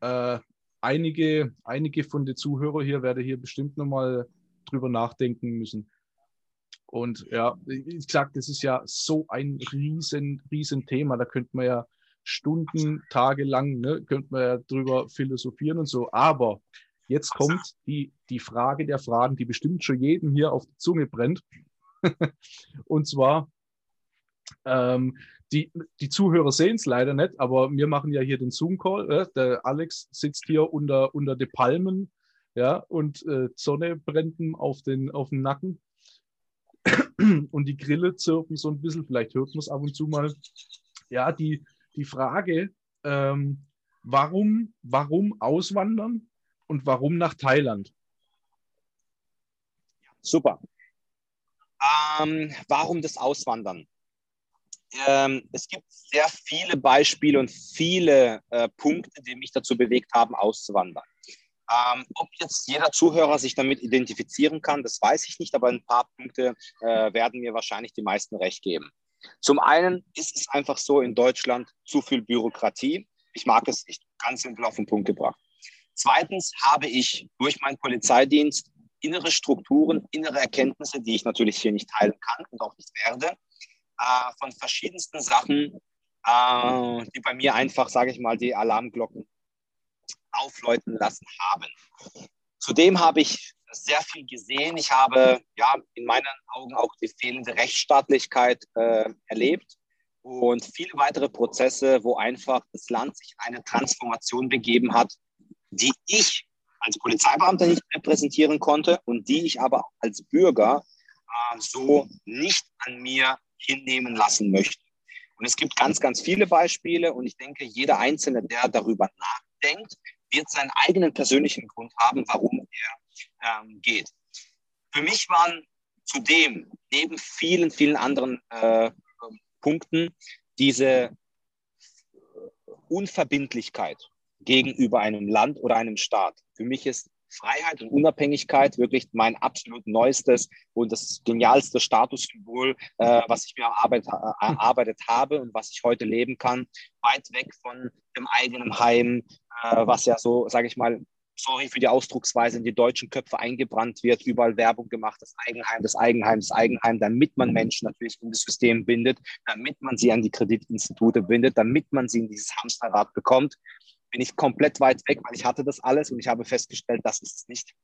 äh, einige, einige von den Zuhörern hier werden hier bestimmt nochmal drüber nachdenken müssen. Und ja, wie gesagt, das ist ja so ein riesen, riesen Thema. Da könnte man ja Stunden, Tage lang, ne, könnte man ja drüber philosophieren und so. Aber jetzt kommt die, die Frage der Fragen, die bestimmt schon jedem hier auf die Zunge brennt. und zwar, ähm, die, die Zuhörer sehen es leider nicht, aber wir machen ja hier den Zoom-Call. Äh? Der Alex sitzt hier unter, unter den Palmen ja, und äh, Sonne brennt ihm auf den, auf den Nacken und die Grille zirpen so ein bisschen, vielleicht hört man es ab und zu mal. Ja, die, die Frage, ähm, warum, warum auswandern und warum nach Thailand? Super. Ähm, warum das Auswandern? Ähm, es gibt sehr viele Beispiele und viele äh, Punkte, die mich dazu bewegt haben, auszuwandern. Ähm, ob jetzt jeder Zuhörer sich damit identifizieren kann, das weiß ich nicht, aber ein paar Punkte äh, werden mir wahrscheinlich die meisten recht geben. Zum einen ist es einfach so in Deutschland zu viel Bürokratie. Ich mag es nicht ganz simpel auf den Punkt gebracht. Zweitens habe ich durch meinen Polizeidienst innere Strukturen, innere Erkenntnisse, die ich natürlich hier nicht teilen kann und auch nicht werde, äh, von verschiedensten Sachen, äh, die bei mir einfach, sage ich mal, die Alarmglocken aufläuten lassen haben. Zudem habe ich sehr viel gesehen. Ich habe ja in meinen Augen auch die fehlende Rechtsstaatlichkeit äh, erlebt und viele weitere Prozesse, wo einfach das Land sich in eine Transformation begeben hat, die ich als Polizeibeamter nicht repräsentieren konnte und die ich aber als Bürger äh, so nicht an mir hinnehmen lassen möchte. Und es gibt ganz, ganz viele Beispiele und ich denke, jeder Einzelne, der darüber nachdenkt, wird seinen eigenen persönlichen Grund haben, warum er ähm, geht. Für mich waren zudem neben vielen, vielen anderen äh, Punkten diese Unverbindlichkeit gegenüber einem Land oder einem Staat. Für mich ist Freiheit und Unabhängigkeit wirklich mein absolut neuestes und das genialste Statussymbol, äh, was ich mir erarbeitet, äh, erarbeitet habe und was ich heute leben kann, weit weg von dem eigenen Heim, äh, was ja so, sage ich mal, sorry für die Ausdrucksweise, in die deutschen Köpfe eingebrannt wird, überall Werbung gemacht, das Eigenheim, das Eigenheim, das Eigenheim, damit man Menschen natürlich in das System bindet, damit man sie an die Kreditinstitute bindet, damit man sie in dieses Hamsterrad bekommt bin ich komplett weit weg, weil ich hatte das alles und ich habe festgestellt, das ist es nicht.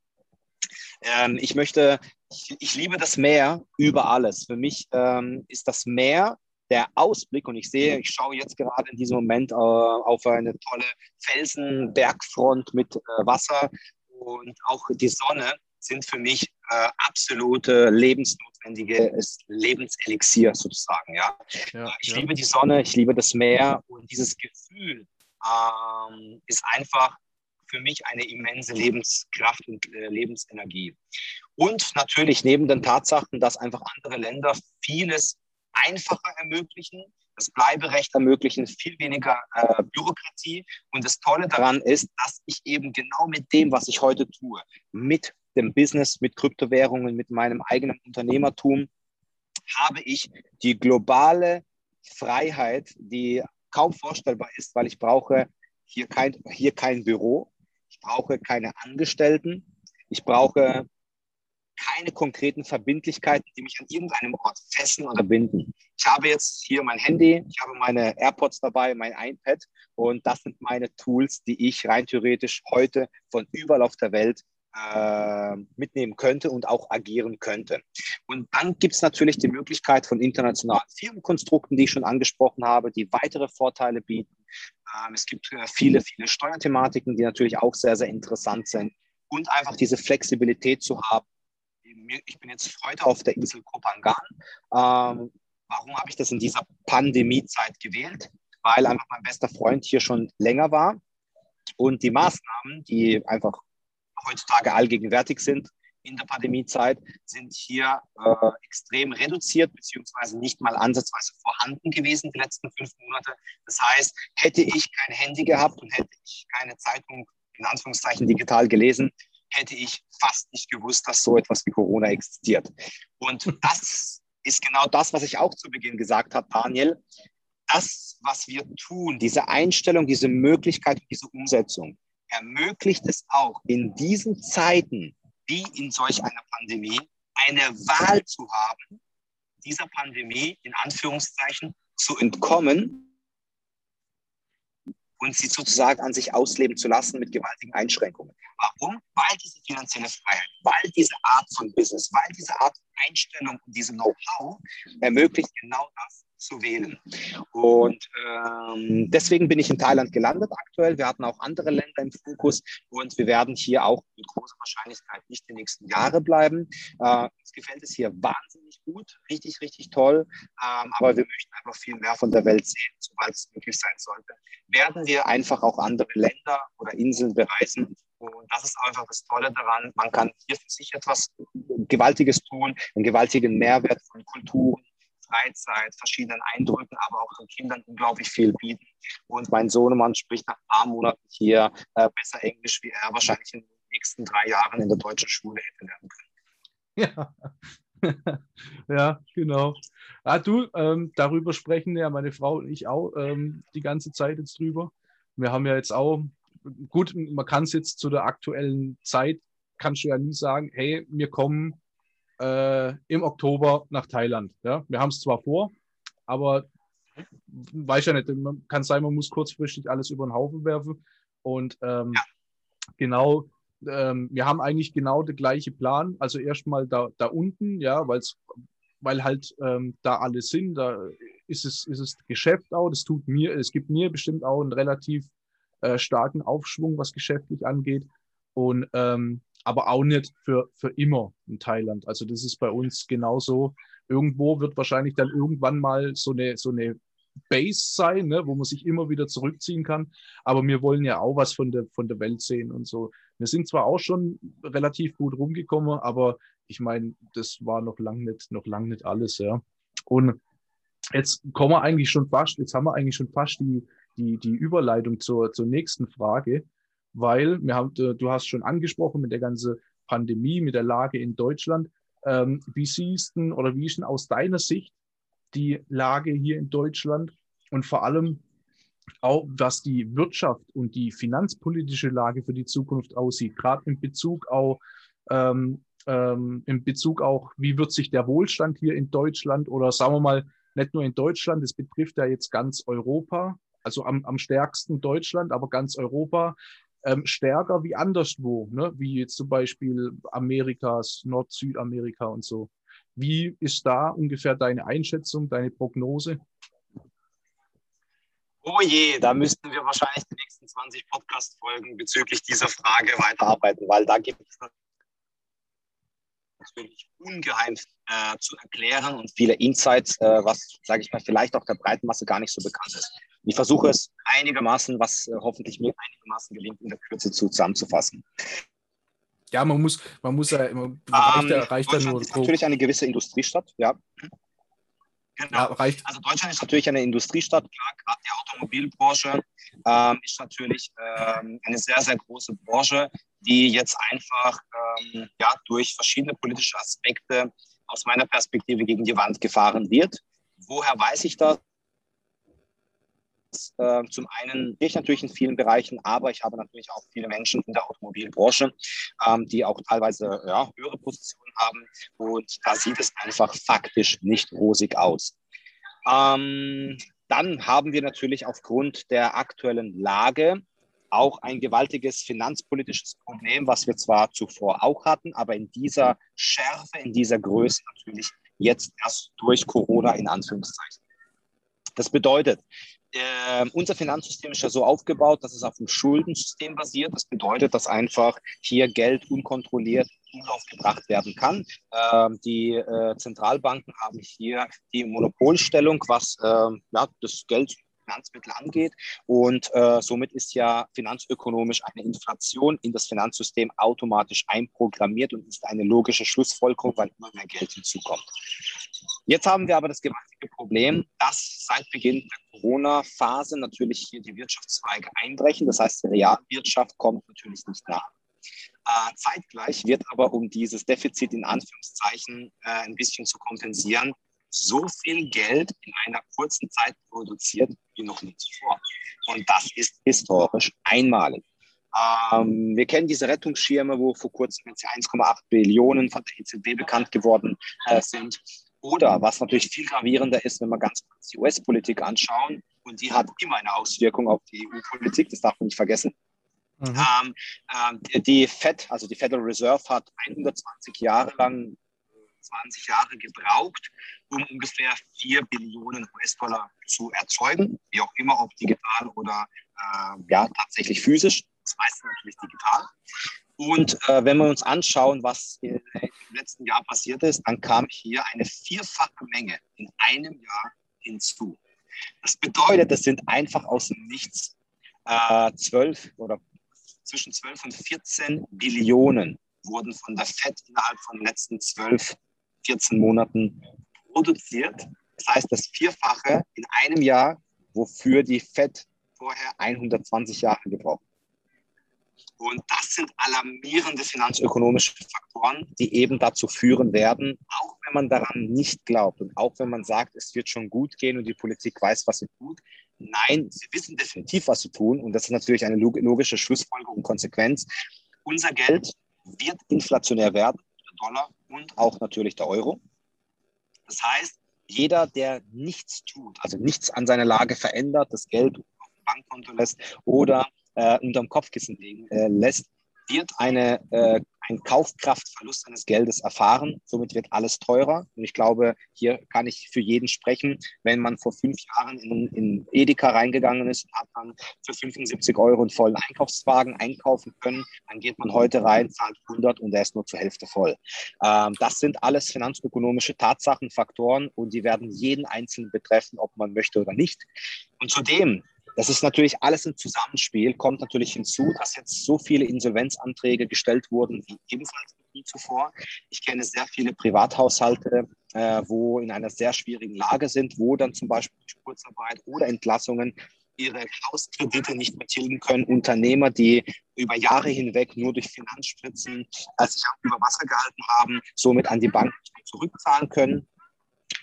Ähm, ich möchte, ich, ich, liebe das Meer über alles. Für mich ähm, ist das Meer der Ausblick und ich sehe, ich schaue jetzt gerade in diesem Moment äh, auf eine tolle Felsenbergfront mit äh, Wasser und auch die Sonne sind für mich äh, absolute lebensnotwendige Lebenselixier sozusagen. Ja, ja ich ja. liebe die Sonne, ich liebe das Meer und dieses Gefühl, ähm, ist einfach für mich eine immense Lebenskraft und äh, Lebensenergie. Und natürlich neben den Tatsachen, dass einfach andere Länder vieles einfacher ermöglichen, das Bleiberecht ermöglichen, viel weniger äh, Bürokratie. Und das Tolle daran ist, dass ich eben genau mit dem, was ich heute tue, mit dem Business, mit Kryptowährungen, mit meinem eigenen Unternehmertum, habe ich die globale Freiheit, die kaum vorstellbar ist, weil ich brauche hier kein, hier kein Büro, ich brauche keine Angestellten, ich brauche keine konkreten Verbindlichkeiten, die mich an irgendeinem Ort fesseln oder binden. Ich habe jetzt hier mein Handy, ich habe meine AirPods dabei, mein iPad und das sind meine Tools, die ich rein theoretisch heute von überall auf der Welt äh, mitnehmen könnte und auch agieren könnte. Und dann gibt es natürlich die Möglichkeit von internationalen Firmenkonstrukten, die ich schon angesprochen habe, die weitere Vorteile bieten. Ähm, es gibt äh, viele, viele Steuerthematiken, die natürlich auch sehr, sehr interessant sind. Und einfach diese Flexibilität zu haben. Ich bin jetzt heute auf der Insel Kopangan. Ähm, warum habe ich das in dieser Pandemiezeit gewählt? Weil einfach mein bester Freund hier schon länger war und die Maßnahmen, die einfach heutzutage allgegenwärtig sind in der Pandemiezeit, sind hier äh, extrem reduziert, beziehungsweise nicht mal ansatzweise vorhanden gewesen die letzten fünf Monate. Das heißt, hätte ich kein Handy gehabt und hätte ich keine Zeitung in Anführungszeichen digital gelesen, hätte ich fast nicht gewusst, dass so etwas wie Corona existiert. Und das ist genau das, was ich auch zu Beginn gesagt habe, Daniel. Das, was wir tun, diese Einstellung, diese Möglichkeit, diese Umsetzung, ermöglicht es auch in diesen Zeiten, wie in solch einer Pandemie, eine Wahl zu haben, dieser Pandemie in Anführungszeichen zu entkommen und sie sozusagen an sich ausleben zu lassen mit gewaltigen Einschränkungen. Warum? Weil diese finanzielle Freiheit, weil diese Art von Business, weil diese Art von Einstellung und diese Know-how ermöglicht genau das, zu wählen. Und ähm, deswegen bin ich in Thailand gelandet aktuell. Wir hatten auch andere Länder im Fokus und wir werden hier auch mit großer Wahrscheinlichkeit nicht die nächsten Jahre bleiben. Äh, uns gefällt es hier wahnsinnig gut, richtig, richtig toll. Ähm, aber wir möchten einfach viel mehr von der Welt sehen, sobald es möglich sein sollte. Werden wir einfach auch andere Länder oder Inseln bereisen und das ist einfach das Tolle daran. Man kann hier für sich etwas Gewaltiges tun, einen gewaltigen Mehrwert von Kulturen, Freizeit, verschiedenen Eindrücken, aber auch den Kindern unglaublich viel bieten. Und mein Sohnemann spricht nach ein paar Monaten hier äh, besser Englisch, wie er wahrscheinlich in nächsten drei Jahren in der deutschen Schule hätte lernen können. Ja, ja genau. Ah, du, ähm, darüber sprechen ja meine Frau und ich auch ähm, die ganze Zeit jetzt drüber. Wir haben ja jetzt auch, gut, man kann es jetzt zu der aktuellen Zeit, kannst du ja nie sagen, hey, wir kommen äh, im Oktober nach Thailand. Ja? Wir haben es zwar vor, aber weiß ja nicht, kann sein, man muss kurzfristig alles über den Haufen werfen. Und ähm, ja. genau, ähm, wir haben eigentlich genau den gleichen Plan. Also erstmal da, da unten, ja, weil's, weil halt ähm, da alle sind, da ist es, ist es Geschäft auch. Das tut mir, es gibt mir bestimmt auch einen relativ äh, starken Aufschwung, was geschäftlich angeht. Und ähm, aber auch nicht für, für immer in Thailand. Also das ist bei uns genauso. Irgendwo wird wahrscheinlich dann irgendwann mal so eine, so eine Base sein, ne, wo man sich immer wieder zurückziehen kann. Aber wir wollen ja auch was von der, von der Welt sehen und so. Wir sind zwar auch schon relativ gut rumgekommen, aber ich meine, das war noch lange nicht, noch lang nicht alles, ja. Und jetzt kommen wir eigentlich schon fast, jetzt haben wir eigentlich schon fast die, die, die Überleitung zur, zur nächsten Frage weil wir haben, du hast schon angesprochen mit der ganzen Pandemie, mit der Lage in Deutschland. Ähm, wie siehst du oder wie ist denn aus deiner Sicht die Lage hier in Deutschland und vor allem auch, was die Wirtschaft und die finanzpolitische Lage für die Zukunft aussieht, gerade in Bezug auch ähm, ähm, in Bezug auch, wie wird sich der Wohlstand hier in Deutschland oder sagen wir mal, nicht nur in Deutschland, es betrifft ja jetzt ganz Europa, also am, am stärksten Deutschland, aber ganz Europa ähm, stärker wie anderswo, ne? wie jetzt zum Beispiel Amerikas, Nord-Südamerika und so. Wie ist da ungefähr deine Einschätzung, deine Prognose? Oh je, da müssten wir wahrscheinlich die nächsten 20 Podcast-Folgen bezüglich dieser Frage weiterarbeiten, weil da gibt es natürlich ungeheim äh, zu erklären und viele Insights, äh, was, sage ich mal, vielleicht auch der breiten Masse gar nicht so bekannt ist. Ich versuche es einigermaßen, was äh, hoffentlich mir einigermaßen gelingt, in der Kürze zusammenzufassen. Ja, man muss, man muss ja reicht, ähm, reicht Deutschland nur ist natürlich eine gewisse Industriestadt, ja. Genau. Ja, reicht. Also Deutschland ist natürlich eine Industriestadt, klar, gerade die Automobilbranche ähm, ist natürlich ähm, eine sehr, sehr große Branche, die jetzt einfach ähm, ja, durch verschiedene politische Aspekte aus meiner Perspektive gegen die Wand gefahren wird. Woher weiß ich das? Äh, zum einen ich natürlich in vielen Bereichen, aber ich habe natürlich auch viele Menschen in der Automobilbranche, ähm, die auch teilweise ja, höhere Positionen haben. Und da sieht es einfach faktisch nicht rosig aus. Ähm, dann haben wir natürlich aufgrund der aktuellen Lage auch ein gewaltiges finanzpolitisches Problem, was wir zwar zuvor auch hatten, aber in dieser Schärfe, in dieser Größe natürlich jetzt erst durch Corona in Anführungszeichen. Das bedeutet, äh, unser Finanzsystem ist ja so aufgebaut, dass es auf dem Schuldensystem basiert. Das bedeutet, dass einfach hier Geld unkontrolliert Umlauf gebracht werden kann. Ähm, die äh, Zentralbanken haben hier die Monopolstellung, was äh, ja, das Geld Finanzmittel angeht. Und äh, somit ist ja finanzökonomisch eine Inflation in das Finanzsystem automatisch einprogrammiert und ist eine logische Schlussfolgerung, weil immer mehr Geld hinzukommt. Jetzt haben wir aber das gewaltige Problem, dass seit Beginn der Corona-Phase natürlich hier die Wirtschaftszweige einbrechen. Das heißt, die Realwirtschaft kommt natürlich nicht nach. Äh, zeitgleich wird aber, um dieses Defizit in Anführungszeichen äh, ein bisschen zu kompensieren, so viel Geld in einer kurzen Zeit produziert wie noch nie zuvor. Und das ist historisch einmalig. Ähm, wir kennen diese Rettungsschirme, wo vor kurzem jetzt 1,8 Billionen von der EZB bekannt geworden äh, sind. Oder was natürlich viel gravierender ist, wenn wir ganz kurz die US-Politik anschauen, und die hat immer eine Auswirkung auf die EU-Politik, das darf man nicht vergessen. Mhm. Ähm, äh, die Fed, also die Federal Reserve, hat 120 Jahre lang 20 Jahre gebraucht, um ungefähr 4 Billionen US-Dollar zu erzeugen, wie auch immer, ob digital oder äh, ja, tatsächlich physisch. Das meiste natürlich digital. Und äh, wenn wir uns anschauen, was im letzten Jahr passiert ist, dann kam hier eine vierfache Menge in einem Jahr hinzu. Das bedeutet, es sind einfach aus dem Nichts äh, 12 oder zwischen 12 und 14 Billionen wurden von der FED innerhalb von den letzten 12 14 Monaten produziert. Das heißt, das Vierfache in einem Jahr, wofür die FED vorher 120 Jahre gebraucht. Und das sind alarmierende finanzökonomische Faktoren, die eben dazu führen werden, auch wenn man daran nicht glaubt und auch wenn man sagt, es wird schon gut gehen und die Politik weiß, was sie tut. Nein, sie wissen definitiv, was sie tun. Und das ist natürlich eine logische Schlussfolgerung und Konsequenz. Unser Geld wird inflationär werden, der Dollar und auch natürlich der Euro. Das heißt, jeder, der nichts tut, also nichts an seiner Lage verändert, das Geld auf dem Bankkonto lässt oder äh, unterm Kopfkissen legen äh, lässt, wird eine, äh, ein Kaufkraftverlust seines Geldes erfahren. Somit wird alles teurer. Und ich glaube, hier kann ich für jeden sprechen. Wenn man vor fünf Jahren in, in Edeka reingegangen ist hat dann für 75 Euro einen vollen Einkaufswagen einkaufen können, dann geht man heute rein, zahlt 100 und der ist nur zur Hälfte voll. Ähm, das sind alles finanzökonomische Tatsachen, Faktoren und die werden jeden Einzelnen betreffen, ob man möchte oder nicht. Und zudem das ist natürlich alles ein Zusammenspiel, kommt natürlich hinzu, dass jetzt so viele Insolvenzanträge gestellt wurden, wie ebenfalls nie zuvor. Ich kenne sehr viele Privathaushalte, äh, wo in einer sehr schwierigen Lage sind, wo dann zum Beispiel Kurzarbeit oder Entlassungen ihre Hauskredite nicht mehr tilgen können. Unternehmer, die über Jahre hinweg nur durch Finanzspritzen äh, sich über Wasser gehalten haben, somit an die Bank zurückzahlen können.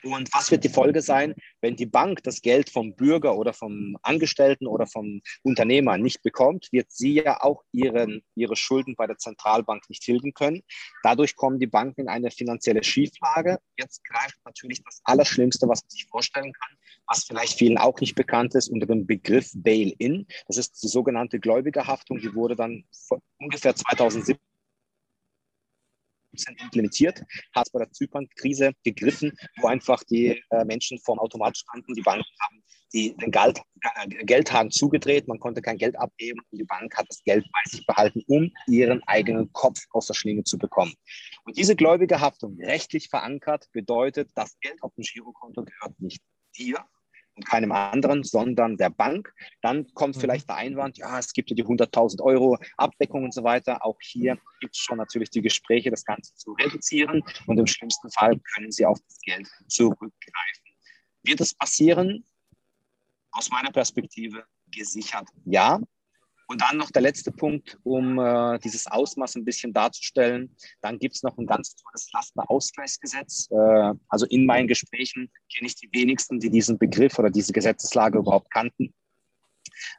Und was wird die Folge sein, wenn die Bank das Geld vom Bürger oder vom Angestellten oder vom Unternehmer nicht bekommt, wird sie ja auch ihren, ihre Schulden bei der Zentralbank nicht tilgen können. Dadurch kommen die Banken in eine finanzielle Schieflage. Jetzt greift natürlich das Allerschlimmste, was man sich vorstellen kann, was vielleicht vielen auch nicht bekannt ist, unter dem Begriff Bail-in. Das ist die sogenannte Gläubigerhaftung, die wurde dann ungefähr 2017 implementiert, hat bei der Zypern-Krise gegriffen, wo einfach die äh, Menschen vorm Automat standen, die Banken haben die, den Geld, äh, Geldhahn zugedreht, man konnte kein Geld abgeben und die Bank hat das Geld bei sich behalten, um ihren eigenen Kopf aus der Schlinge zu bekommen. Und diese gläubige Haftung, rechtlich verankert, bedeutet, das Geld auf dem Girokonto gehört nicht dir, und keinem anderen, sondern der Bank. Dann kommt mhm. vielleicht der Einwand, ja, es gibt ja die 100.000 Euro Abdeckung und so weiter. Auch hier gibt es schon natürlich die Gespräche, das Ganze zu reduzieren und im schlimmsten Fall können Sie auf das Geld zurückgreifen. Wird es passieren? Aus meiner Perspektive gesichert ja. Und dann noch der letzte Punkt, um äh, dieses Ausmaß ein bisschen darzustellen. Dann gibt es noch ein ganz tolles Lastenausgleichsgesetz. Äh, also in meinen Gesprächen kenne ich die wenigsten, die diesen Begriff oder diese Gesetzeslage überhaupt kannten.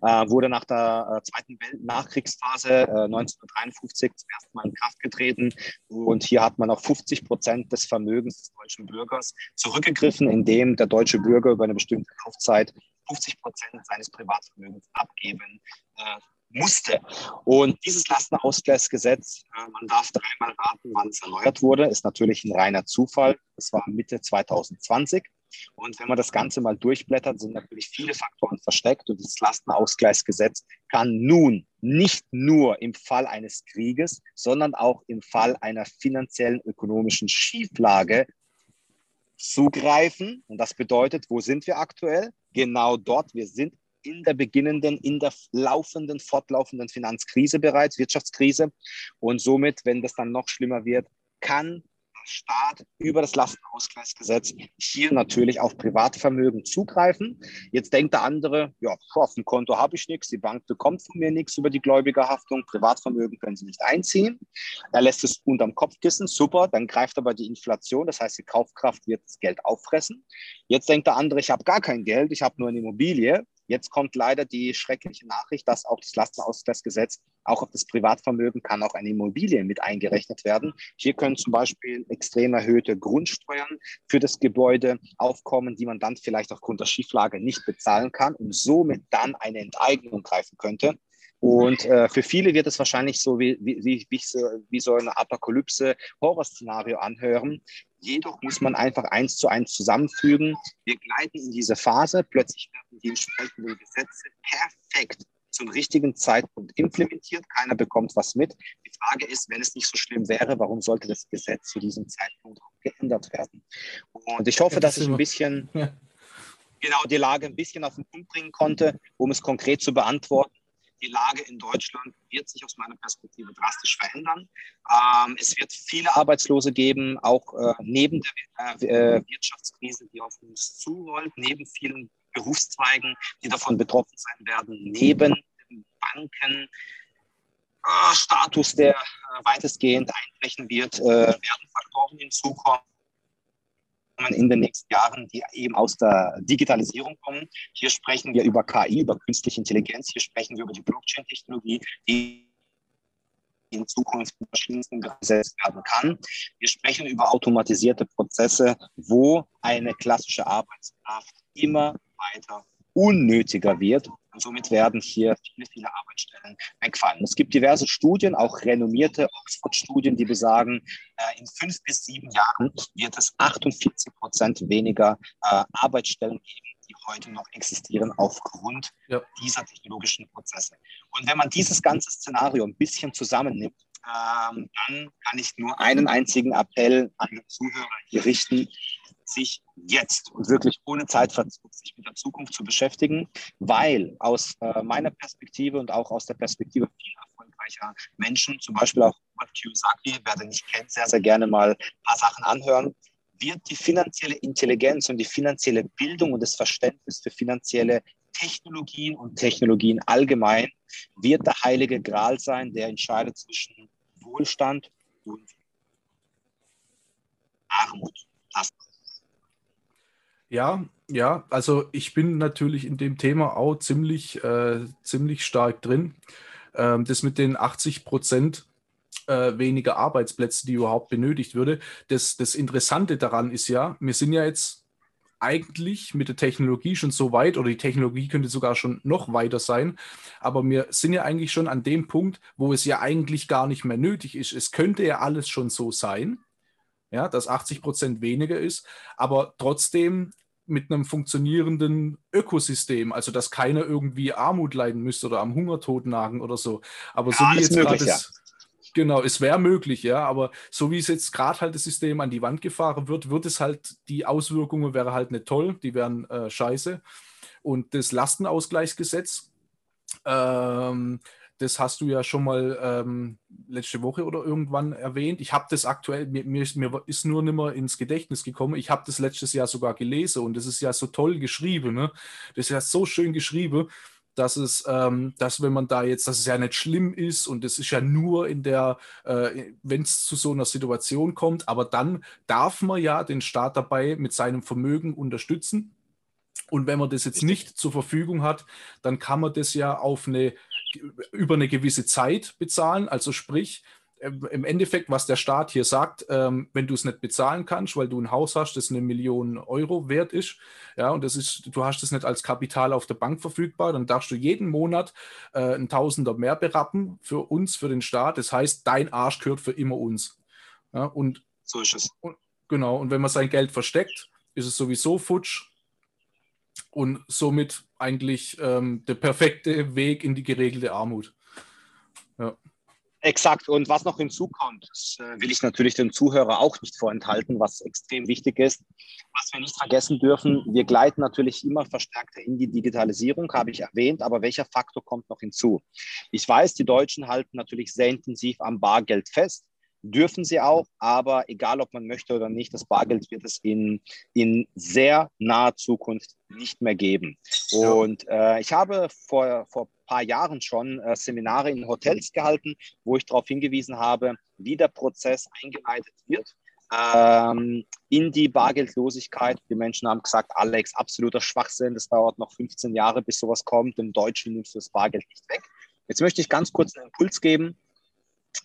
Äh, wurde nach der äh, zweiten Nachkriegsphase äh, 1953 zum ersten Mal in Kraft getreten. Und hier hat man auf 50 Prozent des Vermögens des deutschen Bürgers zurückgegriffen, indem der deutsche Bürger über eine bestimmte Laufzeit 50 Prozent seines Privatvermögens abgeben äh, musste. Und dieses Lastenausgleichsgesetz, äh, man darf dreimal raten, wann es erneuert wurde, ist natürlich ein reiner Zufall. Das war Mitte 2020. Und wenn man das Ganze mal durchblättert, sind natürlich viele Faktoren versteckt. Und dieses Lastenausgleichsgesetz kann nun nicht nur im Fall eines Krieges, sondern auch im Fall einer finanziellen, ökonomischen Schieflage zugreifen. Und das bedeutet, wo sind wir aktuell? Genau dort. Wir sind in der beginnenden, in der laufenden, fortlaufenden Finanzkrise bereits, Wirtschaftskrise. Und somit, wenn das dann noch schlimmer wird, kann Staat über das Lastenausgleichsgesetz hier natürlich auf Privatvermögen zugreifen. Jetzt denkt der andere, ja, auf dem Konto habe ich nichts, die Bank bekommt von mir nichts über die Gläubigerhaftung, Privatvermögen können sie nicht einziehen. Er lässt es unterm Kopfkissen, super, dann greift aber die Inflation, das heißt, die Kaufkraft wird das Geld auffressen. Jetzt denkt der andere, ich habe gar kein Geld, ich habe nur eine Immobilie. Jetzt kommt leider die schreckliche Nachricht, dass auch das Lastenausgleichsgesetz auch auf das Privatvermögen kann auch eine Immobilie mit eingerechnet werden. Hier können zum Beispiel extrem erhöhte Grundsteuern für das Gebäude aufkommen, die man dann vielleicht aufgrund der Schieflage nicht bezahlen kann und somit dann eine Enteignung greifen könnte. Und äh, für viele wird es wahrscheinlich so wie, wie, wie, wie so eine Apokalypse-Horrorszenario anhören. Jedoch muss man einfach eins zu eins zusammenfügen. Wir gleiten in diese Phase. Plötzlich werden die entsprechenden Gesetze perfekt zum richtigen Zeitpunkt implementiert. Keiner bekommt was mit. Die Frage ist, wenn es nicht so schlimm wäre, warum sollte das Gesetz zu diesem Zeitpunkt geändert werden? Und ich hoffe, ja, das dass ich ein bisschen ja. genau die Lage ein bisschen auf den Punkt bringen konnte, um es konkret zu beantworten. Die Lage in Deutschland wird sich aus meiner Perspektive drastisch verändern. Ähm, es wird viele Arbeitslose geben, auch äh, neben der äh, äh Wirtschaftskrise, die auf uns zurollt, neben vielen Berufszweigen, die davon betroffen sein werden, neben den Banken. äh, Status, der äh, weitestgehend einbrechen wird, äh, werden Faktoren hinzukommen in den nächsten Jahren, die eben aus der Digitalisierung kommen. Hier sprechen wir über KI, über künstliche Intelligenz, hier sprechen wir über die Blockchain-Technologie, die in Zukunft in verschiedensten gesetzt werden kann. Wir sprechen über automatisierte Prozesse, wo eine klassische Arbeitskraft immer weiter unnötiger wird. Und somit werden hier viele, viele Arbeitsstellen wegfallen. Es gibt diverse Studien, auch renommierte Oxford-Studien, die besagen, äh, in fünf bis sieben Jahren wird es 48 Prozent weniger äh, Arbeitsstellen geben, die heute noch existieren aufgrund ja. dieser technologischen Prozesse. Und wenn man dieses ganze Szenario ein bisschen zusammennimmt, ähm, dann kann ich nur einen einzigen Appell an die Zuhörer hier richten sich jetzt und wirklich ohne Zeitverzug sich mit der Zukunft zu beschäftigen, weil aus äh, meiner Perspektive und auch aus der Perspektive vieler erfolgreicher Menschen, zum Beispiel auch Robert Kiyosaki, wer den nicht kennt, sehr, sehr gerne mal ein paar Sachen anhören, wird die finanzielle Intelligenz und die finanzielle Bildung und das Verständnis für finanzielle Technologien und Technologien allgemein, wird der heilige Gral sein, der entscheidet zwischen Wohlstand und Armut. Ja, ja, also ich bin natürlich in dem Thema auch ziemlich, äh, ziemlich stark drin. Ähm, das mit den 80 Prozent äh, weniger Arbeitsplätze, die überhaupt benötigt würde. Das, das Interessante daran ist ja, wir sind ja jetzt eigentlich mit der Technologie schon so weit, oder die Technologie könnte sogar schon noch weiter sein, aber wir sind ja eigentlich schon an dem Punkt, wo es ja eigentlich gar nicht mehr nötig ist. Es könnte ja alles schon so sein, ja, dass 80 Prozent weniger ist, aber trotzdem mit einem funktionierenden Ökosystem, also dass keiner irgendwie Armut leiden müsste oder am Hungertod nagen oder so. Aber ja, so wie jetzt gerade ja. Genau, es wäre möglich, ja, aber so wie es jetzt gerade halt das System an die Wand gefahren wird, wird es halt, die Auswirkungen wäre halt nicht toll, die wären äh, scheiße. Und das Lastenausgleichsgesetz, ähm, das hast du ja schon mal ähm, letzte Woche oder irgendwann erwähnt. Ich habe das aktuell, mir, mir, mir, ist nur nicht mehr ins Gedächtnis gekommen. Ich habe das letztes Jahr sogar gelesen und das ist ja so toll geschrieben. Ne? Das ist ja so schön geschrieben, dass es, ähm, dass wenn man da jetzt, dass es ja nicht schlimm ist und es ist ja nur in der, äh, wenn es zu so einer Situation kommt, aber dann darf man ja den Staat dabei mit seinem Vermögen unterstützen. Und wenn man das jetzt nicht zur Verfügung hat, dann kann man das ja auf eine über eine gewisse Zeit bezahlen. Also sprich, ähm, im Endeffekt, was der Staat hier sagt, ähm, wenn du es nicht bezahlen kannst, weil du ein Haus hast, das eine Million Euro wert ist, ja, und das ist, du hast es nicht als Kapital auf der Bank verfügbar, dann darfst du jeden Monat äh, ein Tausender mehr berappen für uns, für den Staat. Das heißt, dein Arsch gehört für immer uns. Ja, und so ist es. Und, genau, und wenn man sein Geld versteckt, ist es sowieso futsch und somit eigentlich ähm, der perfekte Weg in die geregelte Armut. Ja. Exakt. Und was noch hinzukommt, das äh, will ich natürlich dem Zuhörer auch nicht vorenthalten, was extrem wichtig ist. Was wir nicht vergessen dürfen, wir gleiten natürlich immer verstärkter in die Digitalisierung, habe ich erwähnt, aber welcher Faktor kommt noch hinzu? Ich weiß, die Deutschen halten natürlich sehr intensiv am Bargeld fest dürfen sie auch, aber egal ob man möchte oder nicht, das Bargeld wird es in, in sehr naher Zukunft nicht mehr geben. Und äh, ich habe vor, vor ein paar Jahren schon äh, Seminare in Hotels gehalten, wo ich darauf hingewiesen habe, wie der Prozess eingeleitet wird. Ähm, in die Bargeldlosigkeit. Die Menschen haben gesagt, Alex, absoluter Schwachsinn, das dauert noch 15 Jahre, bis sowas kommt. Im Deutschen nimmst du das Bargeld nicht weg. Jetzt möchte ich ganz kurz einen Impuls geben.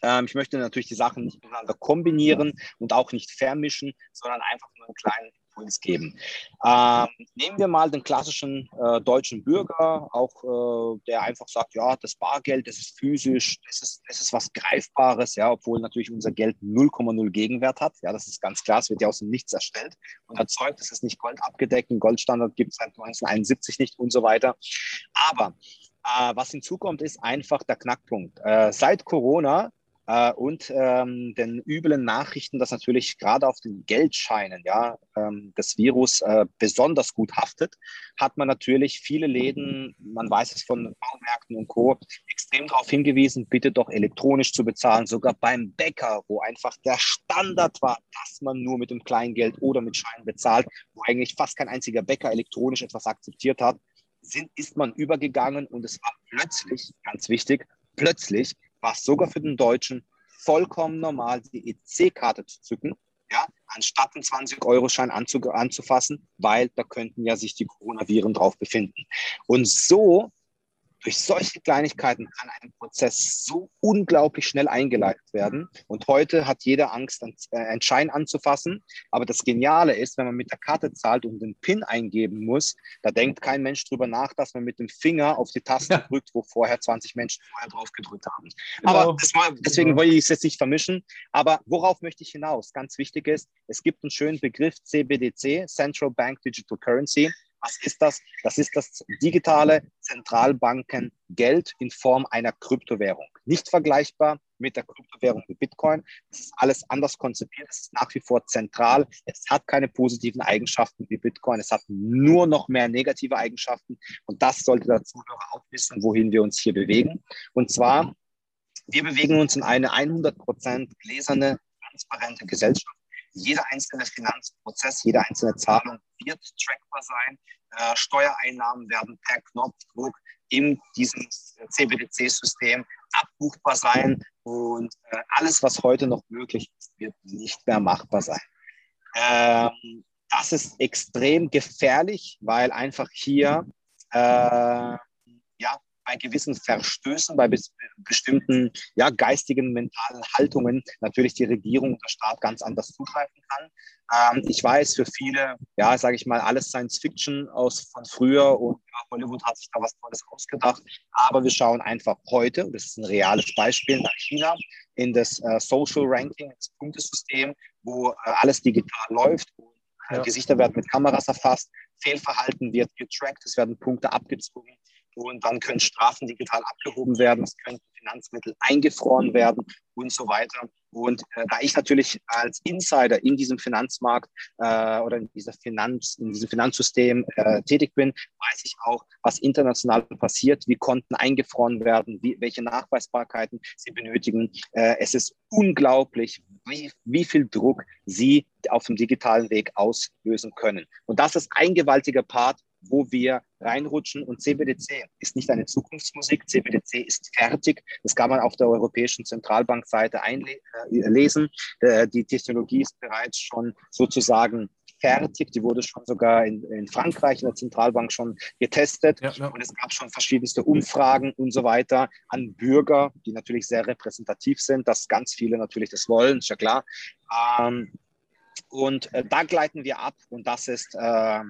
Ähm, ich möchte natürlich die Sachen nicht miteinander kombinieren und auch nicht vermischen, sondern einfach nur einen kleinen Impuls geben. Ähm, nehmen wir mal den klassischen äh, deutschen Bürger, auch äh, der einfach sagt, ja, das Bargeld, das ist physisch, das ist, das ist was Greifbares, ja, obwohl natürlich unser Geld 0,0 Gegenwert hat. Ja, das ist ganz klar, es wird ja aus dem Nichts erstellt und erzeugt, es ist nicht Gold abgedeckt, ein Goldstandard gibt es seit 1971 nicht und so weiter. Aber äh, was hinzukommt, ist einfach der Knackpunkt. Äh, seit Corona äh, und ähm, den üblen Nachrichten, dass natürlich gerade auf den Geldscheinen ja, ähm, das Virus äh, besonders gut haftet, hat man natürlich viele Läden, man weiß es von Baumärkten und Co., extrem darauf hingewiesen, bitte doch elektronisch zu bezahlen, sogar beim Bäcker, wo einfach der Standard war, dass man nur mit dem Kleingeld oder mit Scheinen bezahlt, wo eigentlich fast kein einziger Bäcker elektronisch etwas akzeptiert hat, sind, ist man übergegangen und es war plötzlich, ganz wichtig, plötzlich war es sogar für den Deutschen vollkommen normal, die EC-Karte zu zücken, ja, anstatt einen 20-Euro-Schein anzufassen, weil da könnten ja sich die Coronaviren drauf befinden. Und so durch solche Kleinigkeiten kann ein Prozess so unglaublich schnell eingeleitet werden. Und heute hat jeder Angst, einen äh, Schein anzufassen. Aber das Geniale ist, wenn man mit der Karte zahlt und den PIN eingeben muss, da denkt kein Mensch drüber nach, dass man mit dem Finger auf die Taste ja. drückt, wo vorher 20 Menschen vorher drauf gedrückt haben. Genau. Aber war, deswegen genau. wollte ich es jetzt nicht vermischen. Aber worauf möchte ich hinaus? Ganz wichtig ist, es gibt einen schönen Begriff CBDC, Central Bank Digital Currency. Was ist das? Das ist das digitale Zentralbankengeld in Form einer Kryptowährung. Nicht vergleichbar mit der Kryptowährung wie Bitcoin. Es ist alles anders konzipiert. Es ist nach wie vor zentral. Es hat keine positiven Eigenschaften wie Bitcoin. Es hat nur noch mehr negative Eigenschaften. Und das sollte der Zuhörer auch wissen, wohin wir uns hier bewegen. Und zwar, wir bewegen uns in eine 100% gläserne, transparente Gesellschaft. Jeder einzelne Finanzprozess, jede einzelne Zahlung wird trackbar sein. Äh, Steuereinnahmen werden per Knopfdruck in diesem CBDC-System abbuchbar sein und äh, alles, was heute noch möglich ist, wird nicht mehr machbar sein. Ähm, das ist extrem gefährlich, weil einfach hier äh, ja, bei gewissen Verstößen, bei be bestimmten ja, geistigen, mentalen Haltungen natürlich die Regierung und der Staat ganz anders zugreifen kann. Ähm, ich weiß, für viele, ja, sage ich mal, alles Science Fiction aus von früher und ja, Hollywood hat sich da was Tolles ausgedacht. Aber wir schauen einfach heute, und das ist ein reales Beispiel, nach China in das äh, Social Ranking, das Punktesystem, wo äh, alles digital läuft. Und, äh, ja. Gesichter werden mit Kameras erfasst, Fehlverhalten wird getrackt, es werden Punkte abgezogen und dann können Strafen digital abgehoben werden, es können Finanzmittel eingefroren werden und so weiter. Und äh, da ich natürlich als Insider in diesem Finanzmarkt äh, oder in, dieser Finanz, in diesem Finanzsystem äh, tätig bin, weiß ich auch, was international passiert, wie Konten eingefroren werden, wie, welche Nachweisbarkeiten sie benötigen. Äh, es ist unglaublich, wie, wie viel Druck sie auf dem digitalen Weg auslösen können. Und das ist ein gewaltiger Part, wo wir reinrutschen. Und CBDC ist nicht eine Zukunftsmusik. CBDC ist fertig. Das kann man auf der Europäischen Zentralbankseite einlesen. Äh, äh, die Technologie ist bereits schon sozusagen fertig. Die wurde schon sogar in, in Frankreich in der Zentralbank schon getestet. Ja, ja. Und es gab schon verschiedenste Umfragen und so weiter an Bürger, die natürlich sehr repräsentativ sind, dass ganz viele natürlich das wollen, ist ja klar. Ähm, und äh, da gleiten wir ab und das ist äh,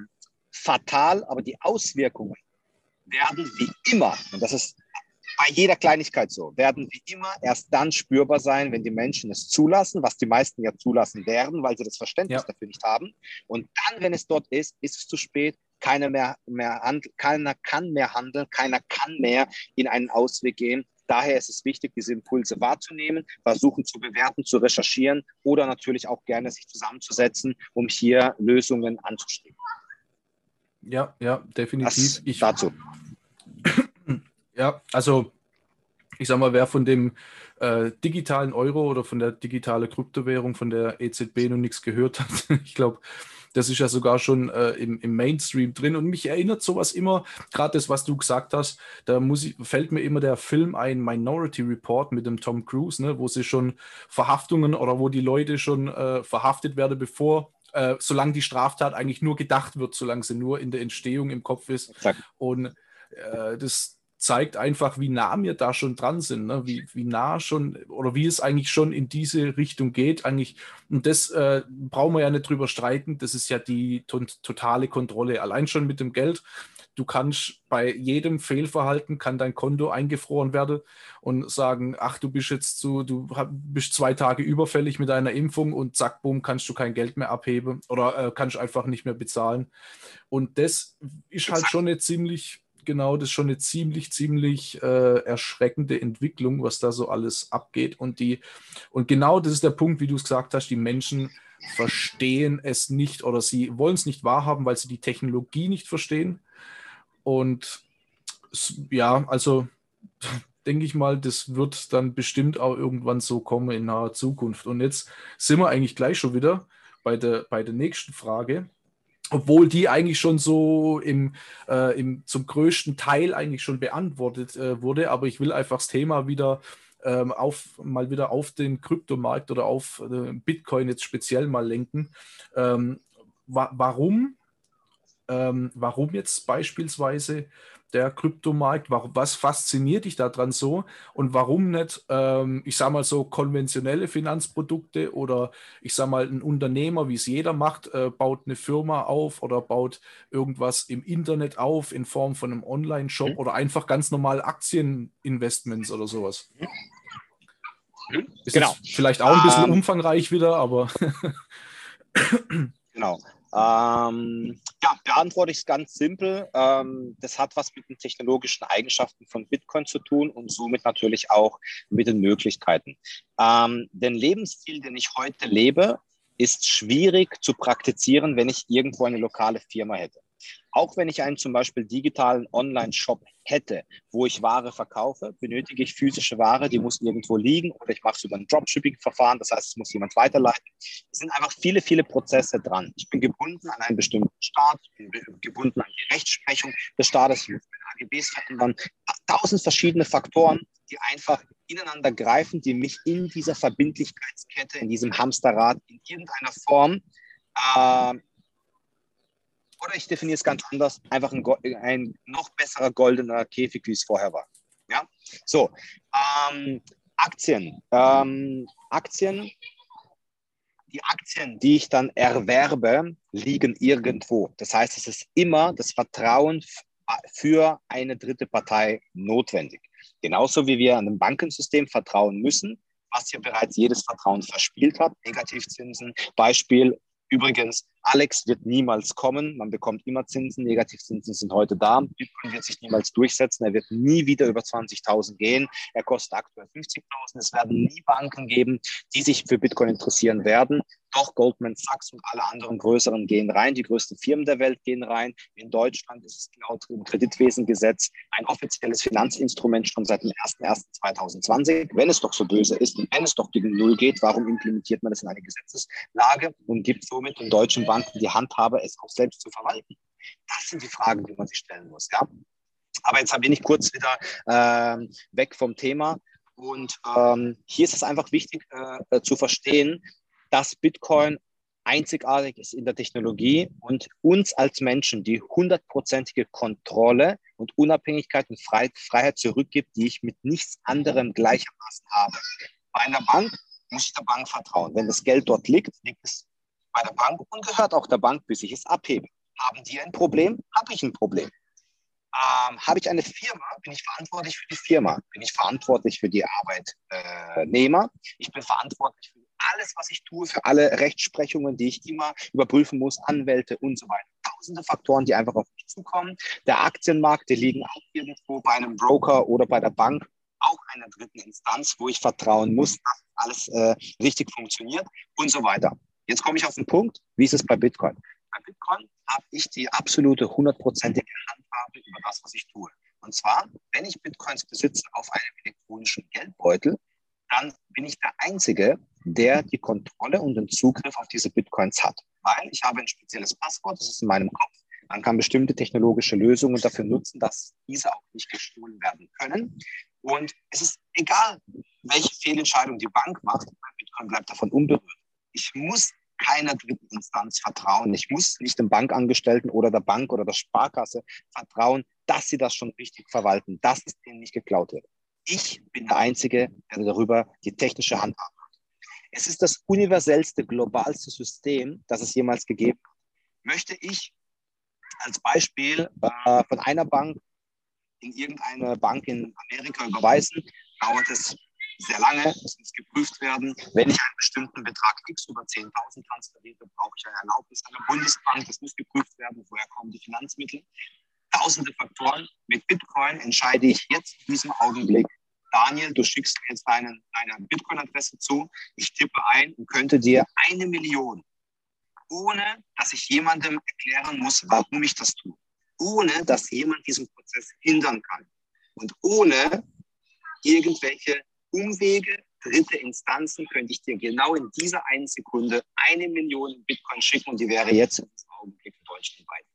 fatal, aber die Auswirkungen werden wie immer, und das ist bei jeder Kleinigkeit so, werden wie immer erst dann spürbar sein, wenn die Menschen es zulassen, was die meisten ja zulassen werden, weil sie das Verständnis ja. dafür nicht haben. Und dann, wenn es dort ist, ist es zu spät. Keiner, mehr, mehr keiner kann mehr handeln, keiner kann mehr in einen Ausweg gehen. Daher ist es wichtig, diese Impulse wahrzunehmen, versuchen zu bewerten, zu recherchieren oder natürlich auch gerne sich zusammenzusetzen, um hier Lösungen anzustreben. Ja, ja, definitiv. ich, dazu. Ja, also ich sag mal, wer von dem äh, digitalen Euro oder von der digitalen Kryptowährung von der EZB noch nichts gehört hat, ich glaube, das ist ja sogar schon äh, im, im, Mainstream drin. Und mich erinnert sowas immer, gerade das, was du gesagt hast, da muss ich, fällt mir immer der Film ein, Minority Report mit dem Tom Cruise, ne, wo sie schon Verhaftungen oder wo die Leute schon äh, verhaftet werden, bevor äh, solange die Straftat eigentlich nur gedacht wird, solange sie nur in der Entstehung im Kopf ist. Exakt. Und äh, das zeigt einfach, wie nah wir da schon dran sind, ne? wie, wie nah schon oder wie es eigentlich schon in diese Richtung geht. Eigentlich, und das äh, brauchen wir ja nicht drüber streiten, das ist ja die totale Kontrolle. Allein schon mit dem Geld du kannst bei jedem Fehlverhalten kann dein Konto eingefroren werden und sagen, ach, du bist jetzt so, du bist zwei Tage überfällig mit deiner Impfung und zack, bumm, kannst du kein Geld mehr abheben oder äh, kannst einfach nicht mehr bezahlen. Und das ist halt schon eine ziemlich, genau, das ist schon eine ziemlich, ziemlich äh, erschreckende Entwicklung, was da so alles abgeht. Und die, und genau das ist der Punkt, wie du es gesagt hast, die Menschen verstehen es nicht oder sie wollen es nicht wahrhaben, weil sie die Technologie nicht verstehen und ja, also denke ich mal, das wird dann bestimmt auch irgendwann so kommen in naher Zukunft. Und jetzt sind wir eigentlich gleich schon wieder bei der, bei der nächsten Frage. Obwohl die eigentlich schon so im, äh, im, zum größten Teil eigentlich schon beantwortet äh, wurde, aber ich will einfach das Thema wieder ähm, auf, mal wieder auf den Kryptomarkt oder auf äh, Bitcoin jetzt speziell mal lenken. Ähm, wa warum, ähm, warum jetzt beispielsweise der Kryptomarkt? Was fasziniert dich daran so? Und warum nicht, ähm, ich sage mal so, konventionelle Finanzprodukte oder ich sage mal, ein Unternehmer, wie es jeder macht, äh, baut eine Firma auf oder baut irgendwas im Internet auf in Form von einem Online-Shop mhm. oder einfach ganz normal Aktieninvestments oder sowas? Mhm. Ist genau. vielleicht auch ein bisschen um, umfangreich wieder, aber. genau. Ähm, ja, beantworte ich es ganz simpel. Ähm, das hat was mit den technologischen Eigenschaften von Bitcoin zu tun und somit natürlich auch mit den Möglichkeiten. Ähm, den Lebensstil, den ich heute lebe, ist schwierig zu praktizieren, wenn ich irgendwo eine lokale Firma hätte. Auch wenn ich einen zum Beispiel digitalen Online-Shop hätte, wo ich Ware verkaufe, benötige ich physische Ware, die muss irgendwo liegen oder ich mache es über ein Dropshipping-Verfahren, das heißt, es muss jemand weiterleiten. Es sind einfach viele, viele Prozesse dran. Ich bin gebunden an einen bestimmten Staat, ich bin gebunden an die Rechtsprechung des Staates, ich muss meine AGBs verändern. Tausend verschiedene Faktoren, die einfach ineinander greifen, die mich in dieser Verbindlichkeitskette, in diesem Hamsterrad in irgendeiner Form äh, oder ich definiere es ganz anders, einfach ein, ein noch besserer goldener Käfig, wie es vorher war. Ja? So, ähm, Aktien. Ähm, Aktien, die Aktien, die ich dann erwerbe, liegen irgendwo. Das heißt, es ist immer das Vertrauen für eine dritte Partei notwendig. Genauso wie wir an ein Bankensystem vertrauen müssen, was ja bereits jedes Vertrauen verspielt hat. Negativzinsen, Beispiel Übrigens, Alex wird niemals kommen. Man bekommt immer Zinsen. Negativzinsen sind heute da. Bitcoin wird sich niemals durchsetzen. Er wird nie wieder über 20.000 gehen. Er kostet aktuell 50.000. Es werden nie Banken geben, die sich für Bitcoin interessieren werden. Doch Goldman Sachs und alle anderen größeren gehen rein. Die größten Firmen der Welt gehen rein. In Deutschland ist es laut dem Kreditwesengesetz ein offizielles Finanzinstrument schon seit dem 01.01.2020. Wenn es doch so böse ist und wenn es doch gegen Null geht, warum implementiert man das in eine Gesetzeslage und gibt somit den deutschen Banken die Handhabe, es auch selbst zu verwalten? Das sind die Fragen, die man sich stellen muss. Ja? Aber jetzt bin ich kurz wieder äh, weg vom Thema. Und ähm, hier ist es einfach wichtig äh, zu verstehen, dass Bitcoin einzigartig ist in der Technologie und uns als Menschen die hundertprozentige Kontrolle und Unabhängigkeit und Freiheit zurückgibt, die ich mit nichts anderem gleichermaßen habe. Bei einer Bank muss ich der Bank vertrauen. Wenn das Geld dort liegt, liegt es bei der Bank und gehört auch der Bank, bis ich es abhebe. Haben die ein Problem? Habe ich ein Problem. Ähm, habe ich eine Firma, bin ich verantwortlich für die Firma, bin ich verantwortlich für die Arbeitnehmer, ich bin verantwortlich für alles, was ich tue, für alle Rechtsprechungen, die ich immer überprüfen muss, Anwälte und so weiter. Tausende Faktoren, die einfach auf mich zukommen. Der Aktienmarkt, die liegen auch irgendwo bei einem Broker oder bei der Bank, auch einer dritten Instanz, wo ich vertrauen muss, dass alles äh, richtig funktioniert und so weiter. Jetzt komme ich auf den Punkt, wie ist es bei Bitcoin? Bei Bitcoin habe ich die absolute hundertprozentige Handhabe über das, was ich tue. Und zwar, wenn ich Bitcoins besitze auf einem elektronischen Geldbeutel, dann bin ich der Einzige, der die Kontrolle und den Zugriff auf diese Bitcoins hat. Weil ich habe ein spezielles Passwort, das ist in meinem Kopf. Man kann bestimmte technologische Lösungen dafür nutzen, dass diese auch nicht gestohlen werden können. Und es ist egal, welche Fehlentscheidung die Bank macht, Bitcoin bleibt davon unberührt. Ich muss keiner dritten Instanz vertrauen. Ich muss nicht dem Bankangestellten oder der Bank oder der Sparkasse vertrauen, dass sie das schon richtig verwalten, dass es denen nicht geklaut wird. Ich bin der Einzige, der darüber die technische Hand hat. Es ist das universellste, globalste System, das es jemals gegeben hat. Möchte ich als Beispiel äh, von einer Bank in irgendeine Bank in Amerika überweisen, dauert es sehr lange, es muss geprüft werden. Wenn ich einen bestimmten Betrag X über 10.000 transferiere, brauche ich eine Erlaubnis einer Bundesbank, es muss geprüft werden, woher kommen die Finanzmittel. Tausende Faktoren. Mit Bitcoin entscheide ich jetzt in diesem Augenblick, Daniel, du schickst mir jetzt deine, deine Bitcoin-Adresse zu, ich tippe ein und könnte dir eine Million, ohne dass ich jemandem erklären muss, warum ich das tue, ohne dass jemand diesen Prozess hindern kann. Und ohne irgendwelche Umwege, dritte Instanzen, könnte ich dir genau in dieser einen Sekunde eine Million Bitcoin schicken und die wäre jetzt in diesem Augenblick deutschlandweit.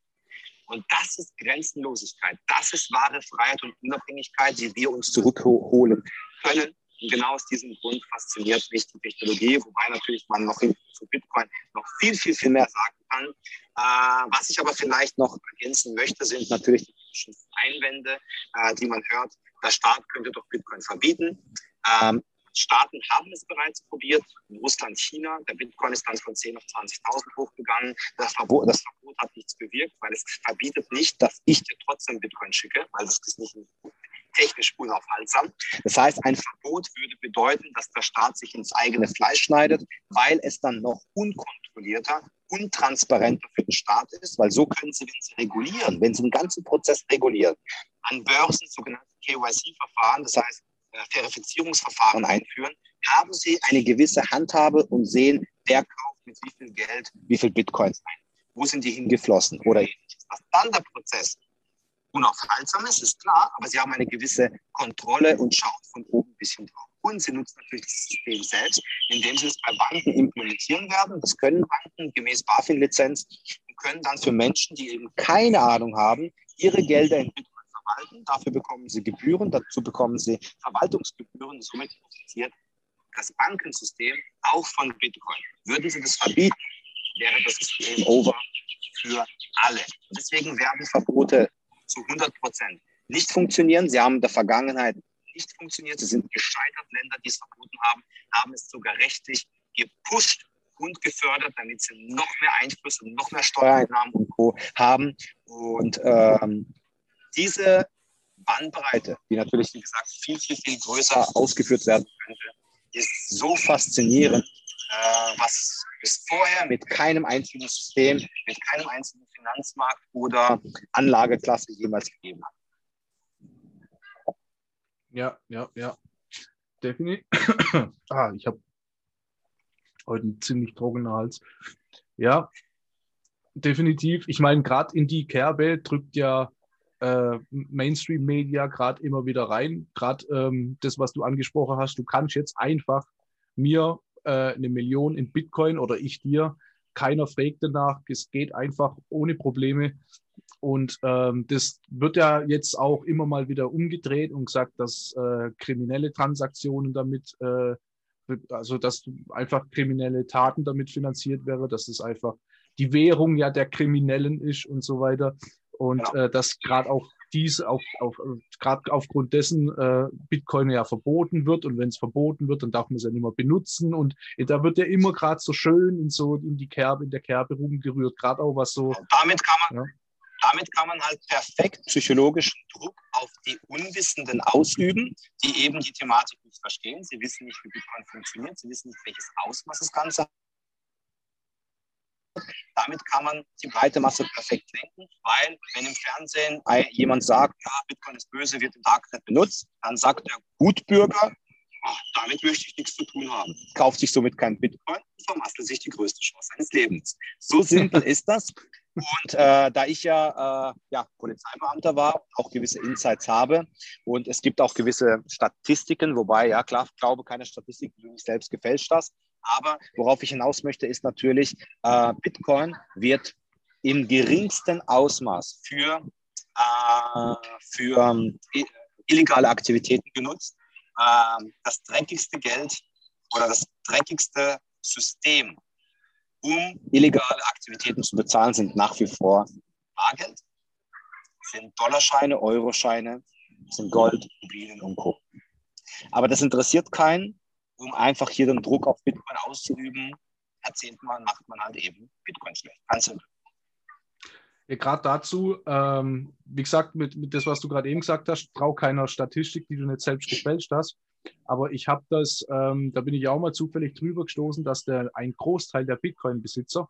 Und das ist Grenzenlosigkeit. Das ist wahre Freiheit und Unabhängigkeit, die wir uns zurückholen können, Und genau aus diesem Grund fasziniert mich die Technologie, wobei natürlich man noch zu Bitcoin noch viel, viel, viel mehr sagen kann. Äh, was ich aber vielleicht noch ergänzen möchte, sind natürlich die Einwände, äh, die man hört. Der Staat könnte doch Bitcoin verbieten. Ähm, Staaten haben es bereits probiert, Russland, China. Der Bitcoin ist dann von 10 auf 20.000 hochgegangen. Das Verbot, das Verbot hat nichts bewirkt, weil es verbietet nicht, dass ich dir trotzdem Bitcoin schicke, weil das ist nicht technisch unaufhaltsam. Das heißt, ein Verbot würde bedeuten, dass der Staat sich ins eigene Fleisch schneidet, weil es dann noch unkontrollierter, untransparenter für den Staat ist, weil so können sie, wenn sie regulieren, wenn sie den ganzen Prozess regulieren, an Börsen sogenannte KYC-Verfahren, das heißt Verifizierungsverfahren einführen, haben sie eine gewisse Handhabe und sehen, wer kauft mit wie viel Geld, wie viel Bitcoins ein, wo sind die hingeflossen oder ähnliches. Dass dann der Prozess unaufhaltsam ist, ist klar, aber sie haben eine gewisse Kontrolle und schauen von oben ein bisschen drauf. Und sie nutzen natürlich das System selbst, indem sie es bei Banken implementieren werden. Das können Banken gemäß BaFin-Lizenz und können dann für Menschen, die eben keine Ahnung haben, ihre Gelder in Bitcoin verwalten. Dafür bekommen sie Gebühren, dazu bekommen sie Verwaltungsgebühren. Somit profitiert das Bankensystem auch von Bitcoin. Würden sie das verbieten, wäre das System over für alle. Deswegen werden Verbote zu 100 Prozent nicht funktionieren. Sie haben in der Vergangenheit nicht funktioniert. Sie sind gescheitert. Länder, die es verboten haben, haben es sogar rechtlich gepusht und gefördert, damit sie noch mehr Einfluss und noch mehr Steuereinnahmen und Co. haben. Und ähm, diese Bandbreite, die natürlich, wie gesagt, viel, viel, viel größer ausgeführt werden könnte, ist so faszinierend, äh, was es vorher mit keinem einzigen System, mit keinem einzigen Finanzmarkt oder Anlageklasse jemals gegeben hat. Ja, ja, ja. Definitiv. ah, ich habe heute einen ziemlich trockenen Hals. Ja, definitiv. Ich meine, gerade in die Kerbe drückt ja äh, Mainstream-Media gerade immer wieder rein. Gerade ähm, das, was du angesprochen hast, du kannst jetzt einfach mir äh, eine Million in Bitcoin oder ich dir, keiner fragt danach, es geht einfach ohne Probleme. Und ähm, das wird ja jetzt auch immer mal wieder umgedreht und gesagt, dass äh, kriminelle Transaktionen damit, äh, also dass einfach kriminelle Taten damit finanziert wäre, dass es einfach die Währung ja der Kriminellen ist und so weiter. Und ja. äh, dass gerade auch dies auf, auf, gerade aufgrund dessen äh, Bitcoin ja verboten wird und wenn es verboten wird, dann darf man es ja nicht mehr benutzen und da wird ja immer gerade so schön in so in die Kerbe, in der Kerbe rumgerührt, gerade auch was so. Damit kann man, ja. damit kann man halt perfekt psychologischen Druck auf die Unwissenden ausüben, die eben die Thematik nicht verstehen. Sie wissen nicht, wie Bitcoin funktioniert, sie wissen nicht, welches Ausmaß das Ganze damit kann man die breite Masse perfekt lenken, weil wenn im Fernsehen jemand sagt, ja, Bitcoin ist böse, wird im Darknet benutzt, dann sagt der Gutbürger, ach, damit möchte ich nichts zu tun haben. Kauft sich somit kein Bitcoin und vermasselt sich die größte Chance seines Lebens. So simpel ist das. Und äh, da ich ja, äh, ja Polizeibeamter war, auch gewisse Insights habe und es gibt auch gewisse Statistiken, wobei, ja klar, ich glaube keine Statistik, die du nicht selbst gefälscht hast, aber worauf ich hinaus möchte, ist natürlich, äh, Bitcoin wird im geringsten Ausmaß für, äh, für ähm, illegale Aktivitäten genutzt. Äh, das dreckigste Geld oder das dreckigste System, um illegale Aktivitäten zu bezahlen, sind nach wie vor Bargeld, sind Dollarscheine, Euroscheine, sind Gold, Immobilien und Co. Aber das interessiert keinen, um einfach hier den Druck auf Bitcoin auszuüben, erzählt man, macht man halt eben Bitcoin schlecht. Ganz. Ja, gerade dazu, ähm, wie gesagt, mit, mit das, was du gerade eben gesagt hast, braucht keiner Statistik, die du nicht selbst gefälscht hast. Aber ich habe das, ähm, da bin ich auch mal zufällig drüber gestoßen, dass der, ein Großteil der Bitcoin-Besitzer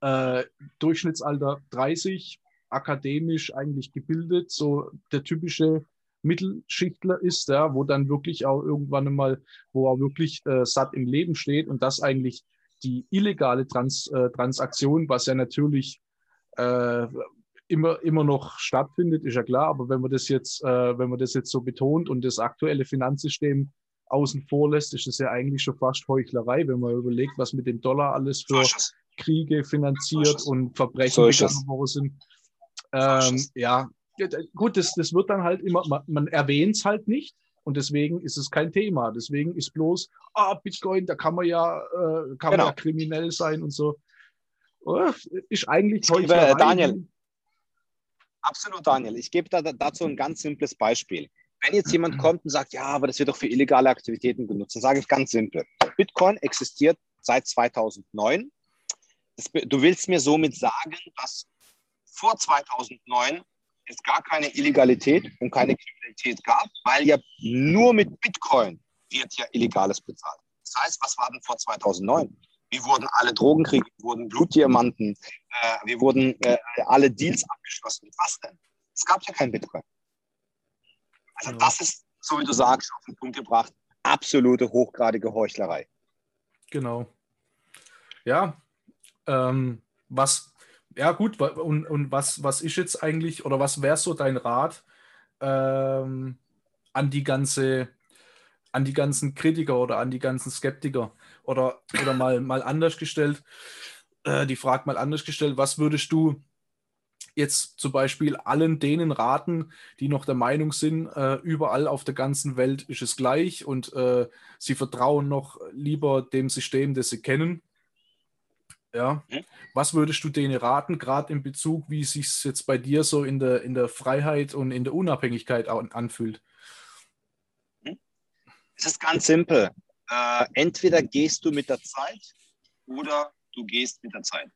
äh, Durchschnittsalter 30, akademisch eigentlich gebildet, so der typische Mittelschichtler ist, ja, wo dann wirklich auch irgendwann einmal, wo er wirklich äh, satt im Leben steht und das eigentlich die illegale Trans, äh, Transaktion, was ja natürlich äh, immer, immer noch stattfindet, ist ja klar, aber wenn man das jetzt, äh, wenn man das jetzt so betont und das aktuelle Finanzsystem außen vor lässt, ist es ja eigentlich schon fast Heuchlerei, wenn man überlegt, was mit dem Dollar alles für Kriege finanziert und Verbrechen begangen worden sind. Ähm, ja, gut, das, das wird dann halt immer, man, man erwähnt es halt nicht. Und deswegen ist es kein Thema. Deswegen ist bloß, ah, Bitcoin, da kann man ja, äh, kann genau. man ja kriminell sein und so. Oh, ist eigentlich heute. Daniel. Absolut, Daniel. Ich gebe da, dazu ein ganz simples Beispiel. Wenn jetzt jemand kommt und sagt, ja, aber das wird doch für illegale Aktivitäten genutzt, dann sage ich ganz simpel. Bitcoin existiert seit 2009. Das, du willst mir somit sagen, dass vor 2009 es gar keine Illegalität und keine Kriminalität gab, weil ja nur mit Bitcoin wird ja Illegales bezahlt. Das heißt, was war denn vor 2009? Wir wurden alle Drogenkriege, wir wurden Blutdiamanten, äh, wir wurden äh, alle Deals abgeschlossen. Mit was denn? Es gab ja kein Bitcoin. Also das ist, so wie du sagst, auf den Punkt gebracht, absolute hochgradige Heuchlerei. Genau. Ja, ähm, was, ja gut, und, und was, was ist jetzt eigentlich, oder was wäre so dein Rat ähm, an die ganze, an die ganzen Kritiker oder an die ganzen Skeptiker? Oder, oder mal, mal anders gestellt, äh, die Frage mal anders gestellt, was würdest du jetzt zum Beispiel allen denen raten, die noch der Meinung sind, äh, überall auf der ganzen Welt ist es gleich und äh, sie vertrauen noch lieber dem System, das sie kennen. Ja, mhm. was würdest du denen raten, gerade in Bezug, wie sich es jetzt bei dir so in der, in der Freiheit und in der Unabhängigkeit anfühlt? Mhm. Es ist ganz simpel. Äh, entweder gehst du mit der Zeit oder du gehst mit der Zeit.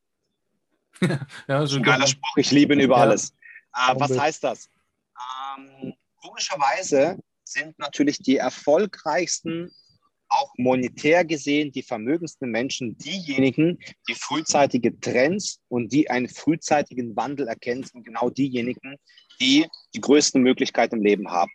ja, so ein geiler Spruch, ich liebe ihn über ja. alles. Äh, was heißt das? Ähm, komischerweise sind natürlich die erfolgreichsten, auch monetär gesehen, die vermögendsten Menschen diejenigen, die frühzeitige Trends und die einen frühzeitigen Wandel erkennen, sind genau diejenigen, die die größten Möglichkeiten im Leben haben.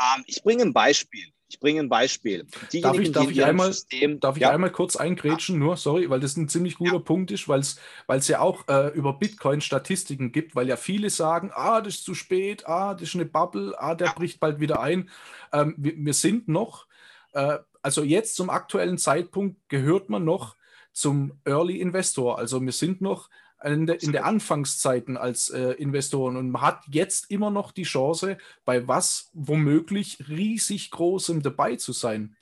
Ähm, ich bringe ein Beispiel. Ich bringe ein Beispiel. darf ich, darf ich, einmal, System, darf ich ja. einmal kurz eingrätschen, nur, sorry, weil das ein ziemlich guter ja. Punkt ist, weil es ja auch äh, über Bitcoin Statistiken gibt, weil ja viele sagen, ah, das ist zu spät, ah, das ist eine Bubble, ah, der ja. bricht bald wieder ein. Ähm, wir, wir, sind noch, äh, also jetzt zum aktuellen Zeitpunkt gehört man noch zum Early Investor. Also wir sind noch in der, in der Anfangszeiten als äh, Investoren und man hat jetzt immer noch die Chance, bei was womöglich riesig großem dabei zu sein.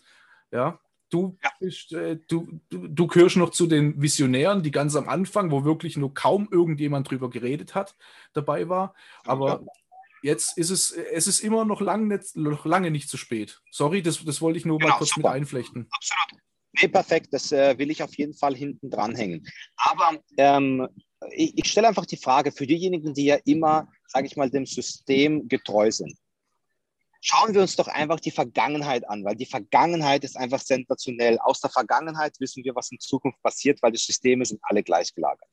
Ja, du, ja. Bist, äh, du, du, du gehörst noch zu den Visionären, die ganz am Anfang, wo wirklich nur kaum irgendjemand drüber geredet hat, dabei war. Aber ja. Jetzt ist es, es ist immer noch, lang nicht, noch lange nicht zu spät. Sorry, das, das wollte ich nur genau, mal kurz super. mit einflechten. Absolut. Nee, perfekt, das äh, will ich auf jeden Fall hinten dranhängen. Aber ähm, ich, ich stelle einfach die Frage für diejenigen, die ja immer, sage ich mal, dem System getreu sind. Schauen wir uns doch einfach die Vergangenheit an, weil die Vergangenheit ist einfach sensationell. Aus der Vergangenheit wissen wir, was in Zukunft passiert, weil die Systeme sind alle gleich gelagert.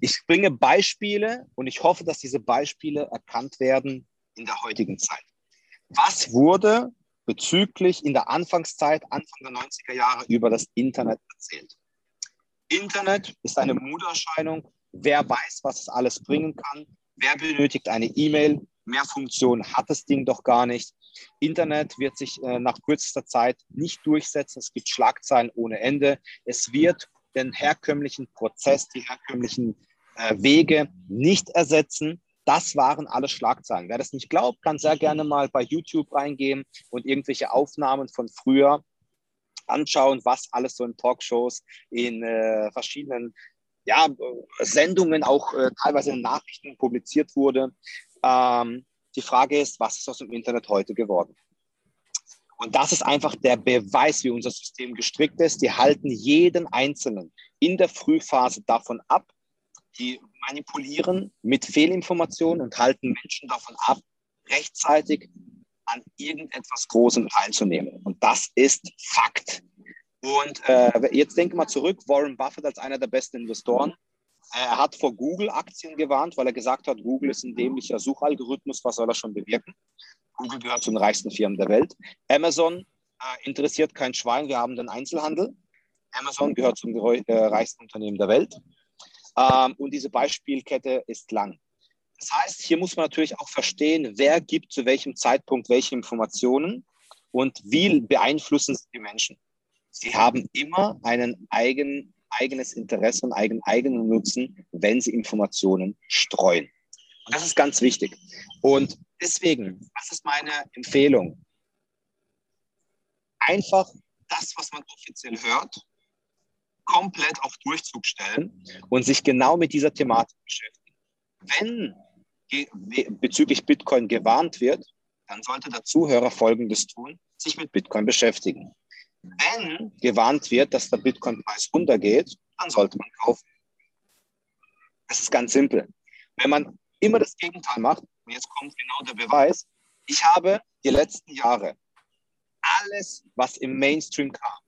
Ich bringe Beispiele und ich hoffe, dass diese Beispiele erkannt werden in der heutigen Zeit. Was wurde bezüglich in der Anfangszeit, Anfang der 90er Jahre, über das Internet erzählt? Internet ist eine Muderscheinung Wer weiß, was es alles bringen kann? Wer benötigt eine E-Mail? Mehr Funktionen hat das Ding doch gar nicht. Internet wird sich äh, nach kürzester Zeit nicht durchsetzen. Es gibt Schlagzeilen ohne Ende. Es wird den herkömmlichen Prozess, die herkömmlichen Wege nicht ersetzen. Das waren alle Schlagzeilen. Wer das nicht glaubt, kann sehr gerne mal bei YouTube reingehen und irgendwelche Aufnahmen von früher anschauen, was alles so in Talkshows, in äh, verschiedenen ja, Sendungen, auch äh, teilweise in Nachrichten publiziert wurde. Ähm, die Frage ist, was ist aus dem Internet heute geworden? Und das ist einfach der Beweis, wie unser System gestrickt ist. Die halten jeden Einzelnen in der Frühphase davon ab, die manipulieren mit Fehlinformationen und halten Menschen davon ab, rechtzeitig an irgendetwas Großem teilzunehmen. Und das ist Fakt. Und äh, jetzt denke mal zurück, Warren Buffett als einer der besten Investoren. Er hat vor Google-Aktien gewarnt, weil er gesagt hat, Google ist ein dämlicher Suchalgorithmus, was soll er schon bewirken? Google gehört zu den reichsten Firmen der Welt. Amazon äh, interessiert kein Schwein, wir haben den Einzelhandel. Amazon gehört zum äh, reichsten Unternehmen der Welt. Ähm, und diese Beispielkette ist lang. Das heißt, hier muss man natürlich auch verstehen, wer gibt zu welchem Zeitpunkt welche Informationen und wie beeinflussen sie die Menschen. Sie haben immer ein eigen, eigenes Interesse und einen eigenen Nutzen, wenn sie Informationen streuen. Und das ist ganz wichtig. Und deswegen, was ist meine Empfehlung? einfach das, was man offiziell hört, komplett auf Durchzug stellen und sich genau mit dieser Thematik beschäftigen. Wenn bezüglich Bitcoin gewarnt wird, dann sollte der Zuhörer Folgendes tun, sich mit Bitcoin beschäftigen. Wenn gewarnt wird, dass der Bitcoin-Preis runtergeht, dann sollte man kaufen. Das ist ganz simpel. Wenn man immer das Gegenteil macht, und jetzt kommt genau der Beweis, ich habe die letzten Jahre alles, was im Mainstream kam,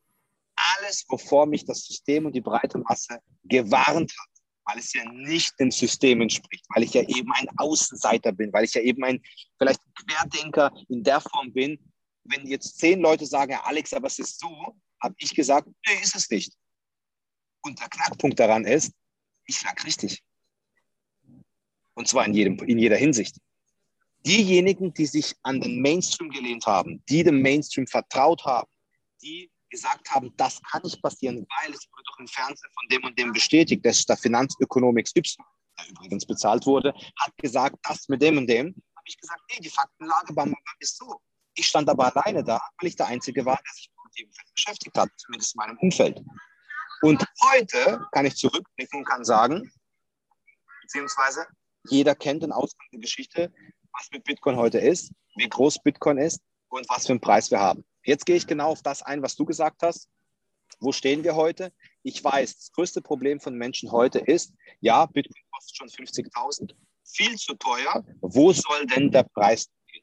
alles, wovor mich das System und die breite Masse gewarnt hat, weil es ja nicht dem System entspricht, weil ich ja eben ein Außenseiter bin, weil ich ja eben ein vielleicht Querdenker in der Form bin. Wenn jetzt zehn Leute sagen, Alex, aber es ist so, habe ich gesagt, nee, ist es nicht. Und der Knackpunkt daran ist, ich lag richtig. Und zwar in, jedem, in jeder Hinsicht. Diejenigen, die sich an den Mainstream gelehnt haben, die dem Mainstream vertraut haben, die gesagt haben, das kann nicht passieren, weil es wurde doch im Fernsehen von dem und dem bestätigt, dass der Finanzökonom XY, der übrigens bezahlt wurde, hat gesagt, das mit dem und dem. Habe ich gesagt, nee, die Faktenlage beim ist so. Ich stand aber alleine da, weil ich der Einzige war, der sich mit dem beschäftigt hat, zumindest in meinem Umfeld. Und heute kann ich zurückblicken und kann sagen, beziehungsweise jeder kennt den Ausgang der Geschichte, was mit Bitcoin heute ist, wie groß Bitcoin ist und was für einen Preis wir haben. Jetzt gehe ich genau auf das ein, was du gesagt hast. Wo stehen wir heute? Ich weiß, das größte Problem von Menschen heute ist, ja, Bitcoin kostet schon 50.000, viel zu teuer. Wo soll denn der Preis gehen?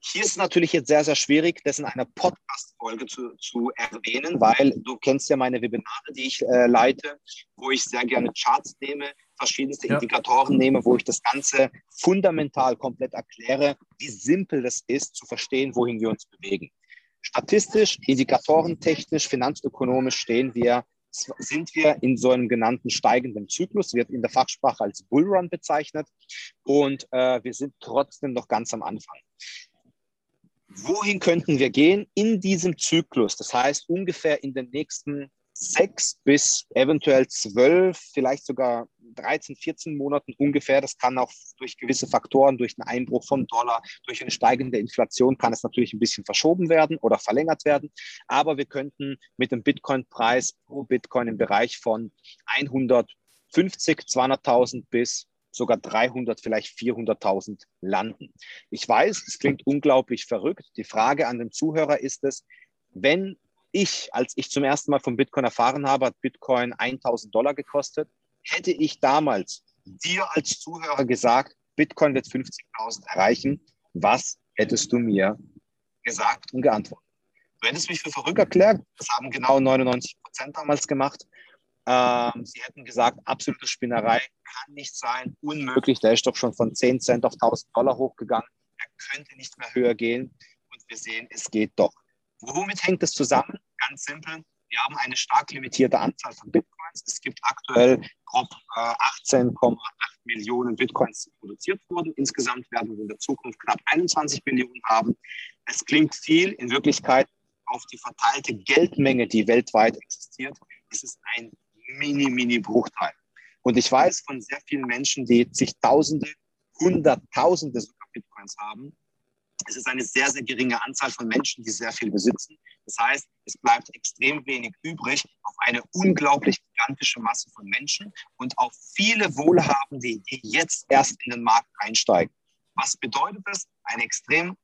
Hier ist es natürlich jetzt sehr, sehr schwierig, das in einer Podcast-Folge zu, zu erwähnen, weil du kennst ja meine Webinare, die ich äh, leite, wo ich sehr gerne Charts nehme, verschiedenste ja. Indikatoren nehme, wo ich das Ganze fundamental komplett erkläre, wie simpel es ist, zu verstehen, wohin wir uns bewegen. Statistisch, indikatorentechnisch, finanzökonomisch stehen wir, sind wir in so einem genannten steigenden Zyklus, wird in der Fachsprache als Bullrun bezeichnet und äh, wir sind trotzdem noch ganz am Anfang. Wohin könnten wir gehen in diesem Zyklus? Das heißt ungefähr in den nächsten sechs bis eventuell zwölf, vielleicht sogar 13, 14 Monaten ungefähr. Das kann auch durch gewisse Faktoren, durch einen Einbruch vom Dollar, durch eine steigende Inflation kann es natürlich ein bisschen verschoben werden oder verlängert werden. Aber wir könnten mit dem Bitcoin-Preis pro Bitcoin im Bereich von 150, 200.000 bis sogar 300, vielleicht 400.000 landen. Ich weiß, es klingt unglaublich verrückt. Die Frage an den Zuhörer ist es, wenn ich, als ich zum ersten Mal von Bitcoin erfahren habe, hat Bitcoin 1000 Dollar gekostet. Hätte ich damals dir als Zuhörer gesagt, Bitcoin wird 50.000 erreichen, was hättest du mir gesagt und geantwortet? Du hättest mich für verrückt erklärt. Das haben genau 99 Prozent damals gemacht. Ähm, sie hätten gesagt, absolute Spinnerei kann nicht sein, unmöglich. Der ist doch schon von 10 Cent auf 1000 Dollar hochgegangen. Er könnte nicht mehr höher gehen. Und wir sehen, es geht doch. Womit hängt das zusammen? Ganz simpel. Wir haben eine stark limitierte Anzahl von Bitcoins. Es gibt aktuell grob äh, 18,8 Millionen Bitcoins, die produziert wurden. Insgesamt werden wir in der Zukunft knapp 21 Millionen haben. Es klingt viel. In Wirklichkeit auf die verteilte Geldmenge, die weltweit existiert, ist es ein mini, mini Bruchteil. Und ich weiß von sehr vielen Menschen, die zigtausende, hunderttausende sogar Bitcoins haben, es ist eine sehr, sehr geringe Anzahl von Menschen, die sehr viel besitzen. Das heißt, es bleibt extrem wenig übrig auf eine unglaublich gigantische Masse von Menschen und auf viele Wohlhabende, die jetzt erst in den Markt einsteigen. Was bedeutet das? Eine extrem,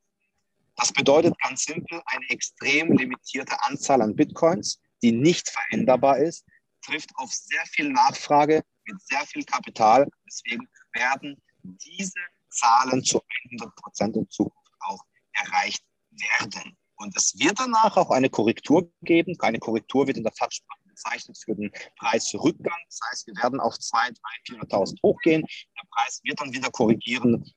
das bedeutet ganz simpel eine extrem limitierte Anzahl an Bitcoins, die nicht veränderbar ist, trifft auf sehr viel Nachfrage mit sehr viel Kapital. Deswegen werden diese Zahlen zu 100 Prozent in Zukunft auch erreicht werden. Und es wird danach auch eine Korrektur geben. Eine Korrektur wird in der Fachsprache bezeichnet für den Preisrückgang. Das heißt, wir werden auf 200.000, 300.000, 400.000 hochgehen. Der Preis wird dann wieder korrigieren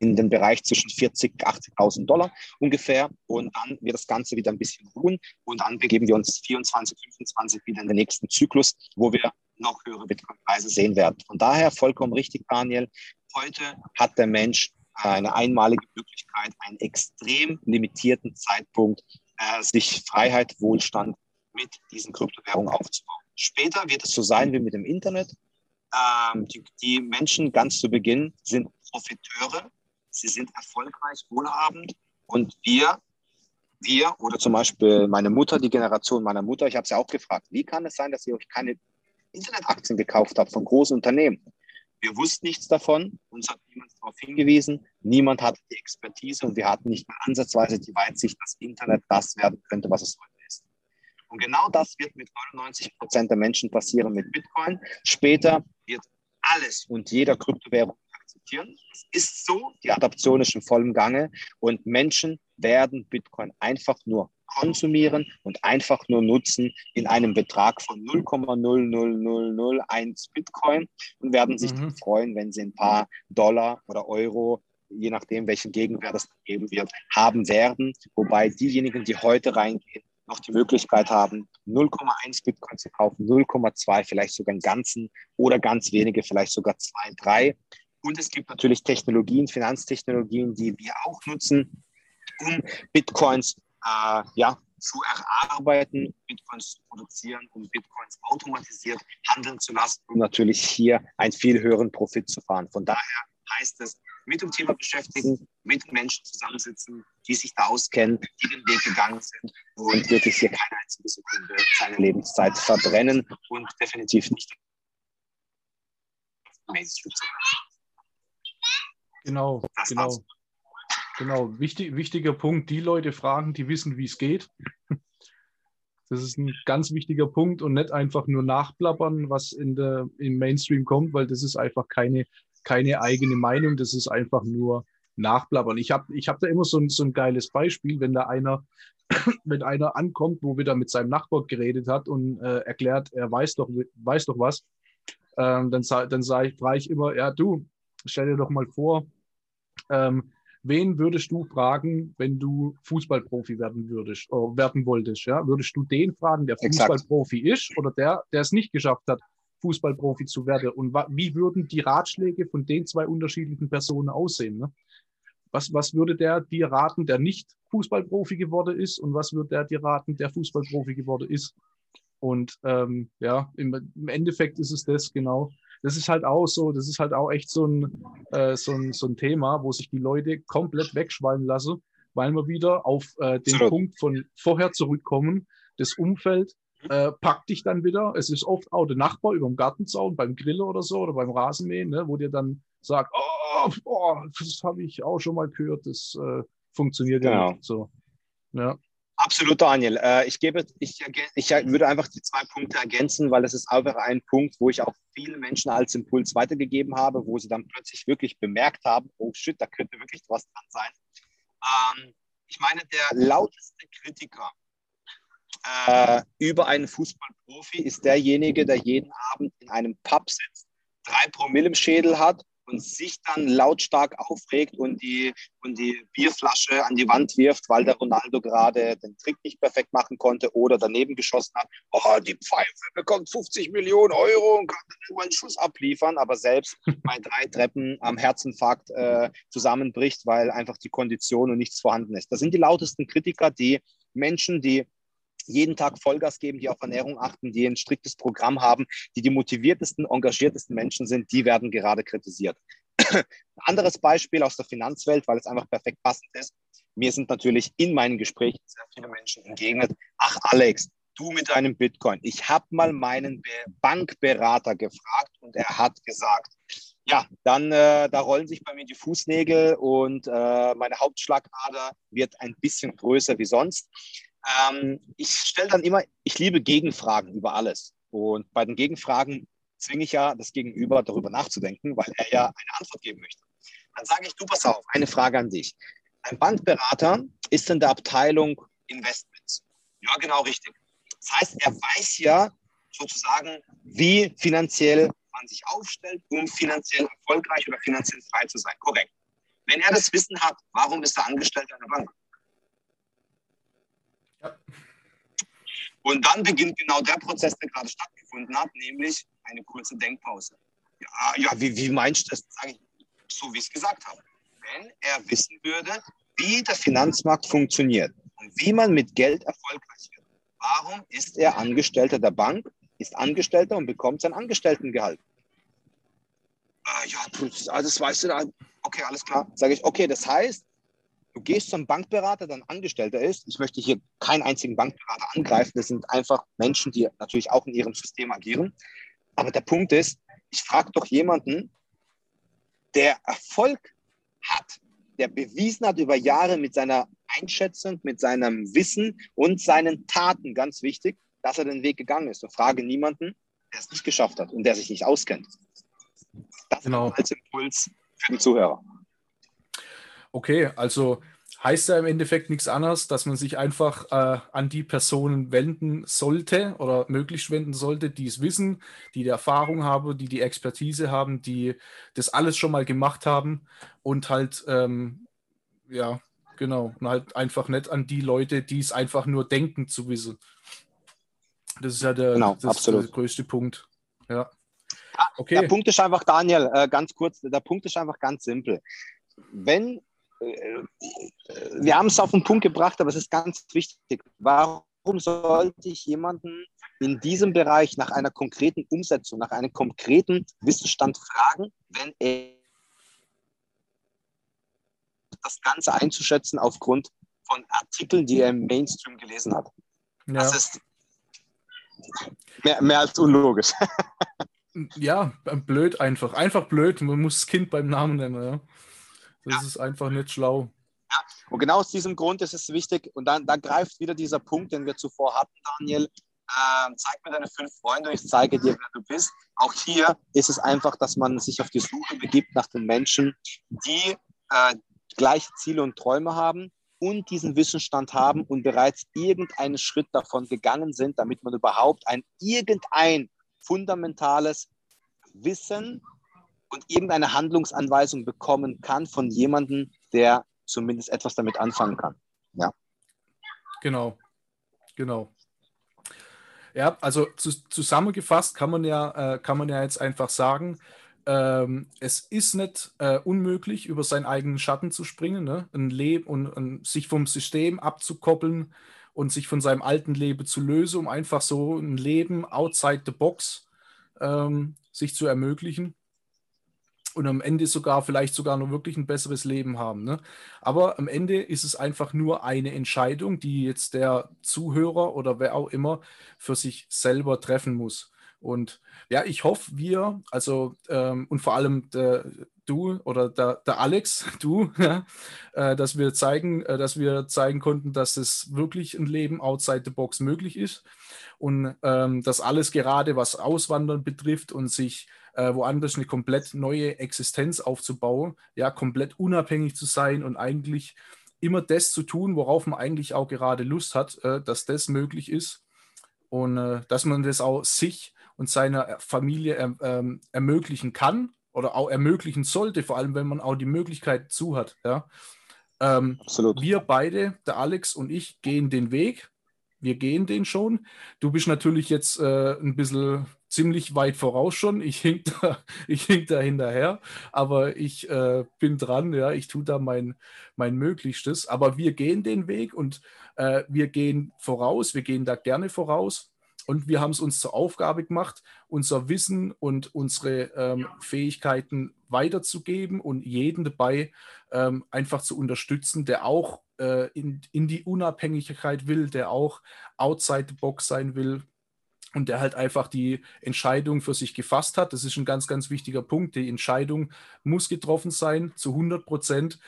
in den Bereich zwischen 40.000 80.000 Dollar ungefähr. Und dann wird das Ganze wieder ein bisschen ruhen. Und dann begeben wir uns 24, 25 wieder in den nächsten Zyklus, wo wir noch höhere Bitcoin-Preise sehen werden. Von daher vollkommen richtig, Daniel. Heute hat der Mensch eine einmalige Möglichkeit, einen extrem limitierten Zeitpunkt, äh, sich Freiheit, Wohlstand mit diesen Kryptowährungen aufzubauen. Später wird es so sein wie mit dem Internet. Ähm, die, die Menschen ganz zu Beginn sind Profiteure, sie sind erfolgreich, wohlhabend und wir wir oder zum Beispiel meine Mutter, die Generation meiner Mutter, ich habe sie auch gefragt, wie kann es sein, dass ihr euch keine Internetaktien gekauft habt von großen Unternehmen? Wir wussten nichts davon, uns hat niemand darauf hingewiesen, niemand hatte die Expertise und wir hatten nicht mal ansatzweise die Weitsicht, dass Internet das werden könnte, was es heute ist. Und genau das wird mit 99 Prozent der Menschen passieren mit Bitcoin. Später wird alles und jeder Kryptowährung akzeptieren. Es ist so, die Adaption ist in vollem Gange und Menschen werden Bitcoin einfach nur konsumieren und einfach nur nutzen in einem Betrag von 0,00001 Bitcoin und werden sich mhm. freuen, wenn sie ein paar Dollar oder Euro, je nachdem, welchen Gegenwert es geben wird, haben werden. Wobei diejenigen, die heute reingehen, noch die Möglichkeit haben, 0,1 Bitcoin zu kaufen, 0,2, vielleicht sogar einen ganzen oder ganz wenige, vielleicht sogar zwei, drei. Und es gibt natürlich Technologien, Finanztechnologien, die wir auch nutzen, um Bitcoins äh, ja, zu erarbeiten, Bitcoins zu produzieren, um Bitcoins automatisiert handeln zu lassen, um natürlich hier einen viel höheren Profit zu fahren. Von daher heißt es, mit dem Thema beschäftigen, mit Menschen zusammensitzen, die sich da auskennen, die den Weg gegangen sind und wirklich hier keine einzige Sekunde seine Lebenszeit verbrennen und definitiv nicht Genau, das genau. War's. Genau, wichtig, wichtiger Punkt, die Leute fragen, die wissen, wie es geht. Das ist ein ganz wichtiger Punkt und nicht einfach nur nachplappern, was in der, im Mainstream kommt, weil das ist einfach keine, keine eigene Meinung, das ist einfach nur nachplappern. Ich habe ich hab da immer so ein, so ein geiles Beispiel, wenn da einer, wenn einer ankommt, wo wieder mit seinem Nachbar geredet hat und äh, erklärt, er weiß doch, weiß doch was, ähm, dann, dann sage ich, ich immer, ja du, stell dir doch mal vor, ähm, wen würdest du fragen, wenn du Fußballprofi werden würdest, äh, werden wolltest? Ja? Würdest du den fragen, der Fußballprofi ist oder der, der es nicht geschafft hat, Fußballprofi zu werden? Und wie würden die Ratschläge von den zwei unterschiedlichen Personen aussehen? Ne? Was, was würde der dir raten, der nicht Fußballprofi geworden ist? Und was würde der dir raten, der Fußballprofi geworden ist? Und ähm, ja, im, im Endeffekt ist es das genau das ist halt auch so, das ist halt auch echt so ein, äh, so ein, so ein Thema, wo sich die Leute komplett wegschwallen lassen, weil wir wieder auf äh, den so. Punkt von vorher zurückkommen. Das Umfeld mhm. äh, packt dich dann wieder. Es ist oft auch der Nachbar über dem Gartenzaun beim Grillen oder so oder beim Rasenmähen, ne, wo dir dann sagt, oh, oh das habe ich auch schon mal gehört, das äh, funktioniert genau. ja nicht so. Ja. Absolut, Daniel. Äh, ich, gebe, ich, ich würde einfach die zwei Punkte ergänzen, weil es ist einfach ein Punkt, wo ich auch viele Menschen als Impuls weitergegeben habe, wo sie dann plötzlich wirklich bemerkt haben, oh shit, da könnte wirklich was dran sein. Ähm, ich meine, der lauteste Kritiker äh, über einen Fußballprofi ist derjenige, der jeden Abend in einem Pub sitzt, drei Promille im Schädel hat und sich dann lautstark aufregt und die, und die Bierflasche an die Wand wirft, weil der Ronaldo gerade den Trick nicht perfekt machen konnte oder daneben geschossen hat. Oh, die Pfeife bekommt 50 Millionen Euro und kann dann irgendwann einen Schuss abliefern, aber selbst bei drei Treppen am Herzinfarkt äh, zusammenbricht, weil einfach die Kondition und nichts vorhanden ist. Das sind die lautesten Kritiker, die Menschen, die jeden Tag Vollgas geben, die auf Ernährung achten, die ein striktes Programm haben, die die motiviertesten, engagiertesten Menschen sind, die werden gerade kritisiert. Ein anderes Beispiel aus der Finanzwelt, weil es einfach perfekt passend ist. Mir sind natürlich in meinen Gesprächen sehr viele Menschen entgegnet. Ach, Alex, du mit deinem Bitcoin. Ich habe mal meinen Bankberater gefragt und er hat gesagt, ja, dann äh, da rollen sich bei mir die Fußnägel und äh, meine Hauptschlagader wird ein bisschen größer wie sonst. Ähm, ich stelle dann immer, ich liebe Gegenfragen über alles. Und bei den Gegenfragen zwinge ich ja das Gegenüber darüber nachzudenken, weil er ja eine Antwort geben möchte. Dann sage ich, du pass auf, eine Frage an dich. Ein Bankberater ist in der Abteilung Investments. Ja, genau richtig. Das heißt, er weiß ja sozusagen, wie finanziell man sich aufstellt, um finanziell erfolgreich oder finanziell frei zu sein. Korrekt. Wenn er das Wissen hat, warum ist er Angestellter einer Bank? Ja. Und dann beginnt genau der Prozess, der gerade stattgefunden hat, nämlich eine kurze Denkpause. Ja, ja wie, wie meinst du das? Sage ich, so wie ich es gesagt habe. Wenn er wissen würde, wie der Finanzmarkt funktioniert und wie man mit Geld erfolgreich wird, warum ist er Angestellter der Bank, ist Angestellter und bekommt sein Angestelltengehalt? Äh, ja, das weißt du da. Okay, alles klar. Sage ich, okay, das heißt, Du gehst zum Bankberater, der ein Angestellter ist. Ich möchte hier keinen einzigen Bankberater angreifen. Das sind einfach Menschen, die natürlich auch in ihrem System agieren. Aber der Punkt ist, ich frage doch jemanden, der Erfolg hat, der bewiesen hat über Jahre mit seiner Einschätzung, mit seinem Wissen und seinen Taten, ganz wichtig, dass er den Weg gegangen ist. Und frage niemanden, der es nicht geschafft hat und der sich nicht auskennt. Das genau. als Impuls für den Zuhörer. Okay, also heißt ja im Endeffekt nichts anderes, dass man sich einfach äh, an die Personen wenden sollte oder möglichst wenden sollte, die es wissen, die die Erfahrung haben, die die Expertise haben, die das alles schon mal gemacht haben und halt, ähm, ja, genau, und halt einfach nicht an die Leute, die es einfach nur denken zu wissen. Das ist ja der, genau, das, der größte Punkt. Ja. Okay. Der Punkt ist einfach, Daniel, äh, ganz kurz, der Punkt ist einfach ganz simpel. Wenn, wir haben es auf den Punkt gebracht, aber es ist ganz wichtig. Warum sollte ich jemanden in diesem Bereich nach einer konkreten Umsetzung, nach einem konkreten Wissensstand fragen, wenn er das Ganze einzuschätzen aufgrund von Artikeln, die er im Mainstream gelesen hat? Ja. Das ist Mehr, mehr als unlogisch. ja, blöd einfach. Einfach blöd. Man muss das Kind beim Namen nennen. Ja. Das ja. ist einfach nicht schlau. Ja. Und genau aus diesem Grund ist es wichtig, und dann, dann greift wieder dieser Punkt, den wir zuvor hatten, Daniel. Äh, zeig mir deine fünf Freunde, ich zeige dir, wer du bist. Auch hier ist es einfach, dass man sich auf die Suche begibt nach den Menschen, die äh, gleiche Ziele und Träume haben und diesen Wissensstand haben und bereits irgendeinen Schritt davon gegangen sind, damit man überhaupt ein irgendein fundamentales Wissen und irgendeine Handlungsanweisung bekommen kann von jemandem, der zumindest etwas damit anfangen kann. Ja. Genau, genau. Ja, also zu, zusammengefasst kann man ja, äh, kann man ja jetzt einfach sagen, ähm, es ist nicht äh, unmöglich, über seinen eigenen Schatten zu springen, ne? ein Leben und, und, sich vom System abzukoppeln und sich von seinem alten Leben zu lösen, um einfach so ein Leben outside the box ähm, sich zu ermöglichen und am Ende sogar vielleicht sogar noch wirklich ein besseres Leben haben. Ne? Aber am Ende ist es einfach nur eine Entscheidung, die jetzt der Zuhörer oder wer auch immer für sich selber treffen muss. Und ja, ich hoffe, wir, also ähm, und vor allem der, du oder der, der Alex, du, ja, äh, dass wir zeigen, äh, dass wir zeigen konnten, dass es wirklich ein Leben outside the box möglich ist. Und ähm, dass alles gerade was Auswandern betrifft und sich äh, woanders eine komplett neue Existenz aufzubauen, ja, komplett unabhängig zu sein und eigentlich immer das zu tun, worauf man eigentlich auch gerade Lust hat, äh, dass das möglich ist. Und äh, dass man das auch sich und seiner Familie er, ähm, ermöglichen kann oder auch ermöglichen sollte, vor allem wenn man auch die Möglichkeit zu hat. Ja. Ähm, Absolut. Wir beide, der Alex und ich, gehen den Weg. Wir gehen den schon. Du bist natürlich jetzt äh, ein bisschen ziemlich weit voraus schon. Ich hink da, ich hink da hinterher, aber ich äh, bin dran, ja, ich tue da mein, mein Möglichstes. Aber wir gehen den Weg und äh, wir gehen voraus, wir gehen da gerne voraus. Und wir haben es uns zur Aufgabe gemacht, unser Wissen und unsere ähm, Fähigkeiten weiterzugeben und jeden dabei ähm, einfach zu unterstützen, der auch äh, in, in die Unabhängigkeit will, der auch outside the box sein will, und der halt einfach die Entscheidung für sich gefasst hat. Das ist ein ganz, ganz wichtiger Punkt. Die Entscheidung muss getroffen sein zu 100 Prozent.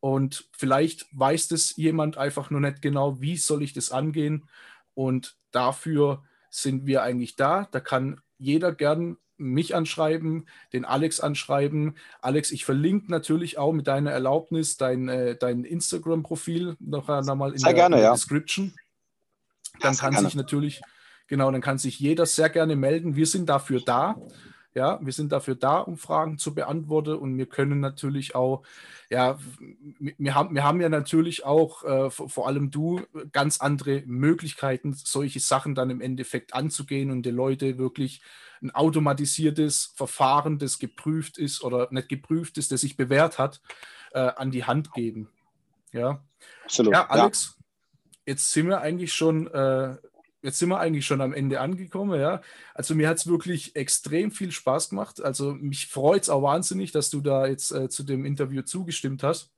Und vielleicht weiß das jemand einfach nur nicht genau, wie soll ich das angehen. Und dafür sind wir eigentlich da. Da kann jeder gern mich anschreiben, den Alex anschreiben. Alex, ich verlinke natürlich auch mit deiner Erlaubnis dein, äh, dein Instagram-Profil noch einmal in, der, gerne, in der ja. Description. Dann ja, kann gerne. sich natürlich, genau, dann kann sich jeder sehr gerne melden. Wir sind dafür da. Ja, wir sind dafür da, um Fragen zu beantworten und wir können natürlich auch, ja, wir haben, wir haben ja natürlich auch, äh, vor allem du, ganz andere Möglichkeiten, solche Sachen dann im Endeffekt anzugehen und den Leuten wirklich ein automatisiertes Verfahren, das geprüft ist oder nicht geprüft ist, das sich bewährt hat, äh, an die Hand geben. Ja, Absolut. Ja, Alex, ja. jetzt sind wir eigentlich schon äh, jetzt sind wir eigentlich schon am Ende angekommen, ja. Also mir hat es wirklich extrem viel Spaß gemacht. Also mich freut es auch wahnsinnig, dass du da jetzt äh, zu dem Interview zugestimmt hast.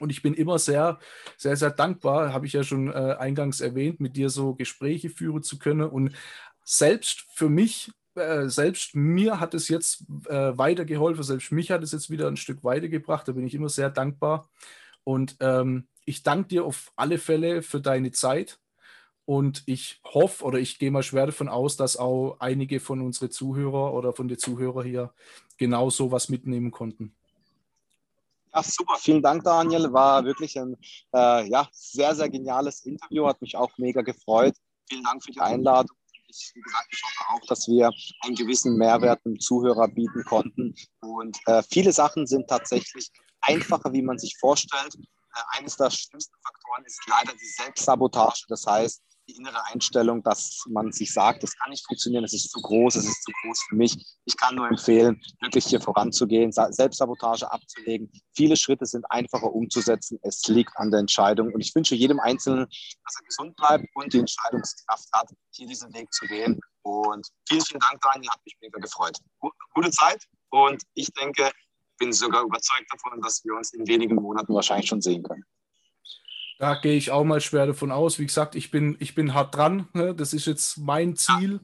Und ich bin immer sehr, sehr, sehr dankbar, habe ich ja schon äh, eingangs erwähnt, mit dir so Gespräche führen zu können. Und selbst für mich, äh, selbst mir hat es jetzt äh, weitergeholfen, selbst mich hat es jetzt wieder ein Stück weitergebracht. Da bin ich immer sehr dankbar. Und ähm, ich danke dir auf alle Fälle für deine Zeit. Und ich hoffe oder ich gehe mal schwer davon aus, dass auch einige von unseren Zuhörer oder von den Zuhörern hier genau so was mitnehmen konnten. Ja, super. Vielen Dank, Daniel. War wirklich ein äh, ja, sehr, sehr geniales Interview. Hat mich auch mega gefreut. Vielen Dank für die Einladung. Ich, wie gesagt, ich hoffe auch, dass wir einen gewissen Mehrwert dem Zuhörer bieten konnten. Und äh, viele Sachen sind tatsächlich einfacher, wie man sich vorstellt. Äh, eines der schlimmsten Faktoren ist leider die Selbstsabotage. Das heißt, die innere Einstellung, dass man sich sagt, das kann nicht funktionieren, es ist zu groß, es ist zu groß für mich. Ich kann nur empfehlen, wirklich hier voranzugehen, Selbstsabotage abzulegen. Viele Schritte sind einfacher umzusetzen. Es liegt an der Entscheidung. Und ich wünsche jedem Einzelnen, dass er gesund bleibt und die Entscheidungskraft hat, hier diesen Weg zu gehen. Und vielen, vielen Dank, Daniel, hat mich mega gefreut. Gute Zeit und ich denke, bin sogar überzeugt davon, dass wir uns in wenigen Monaten wahrscheinlich schon sehen können. Da gehe ich auch mal schwer davon aus. Wie gesagt, ich bin, ich bin hart dran. Ne? Das ist jetzt mein Ziel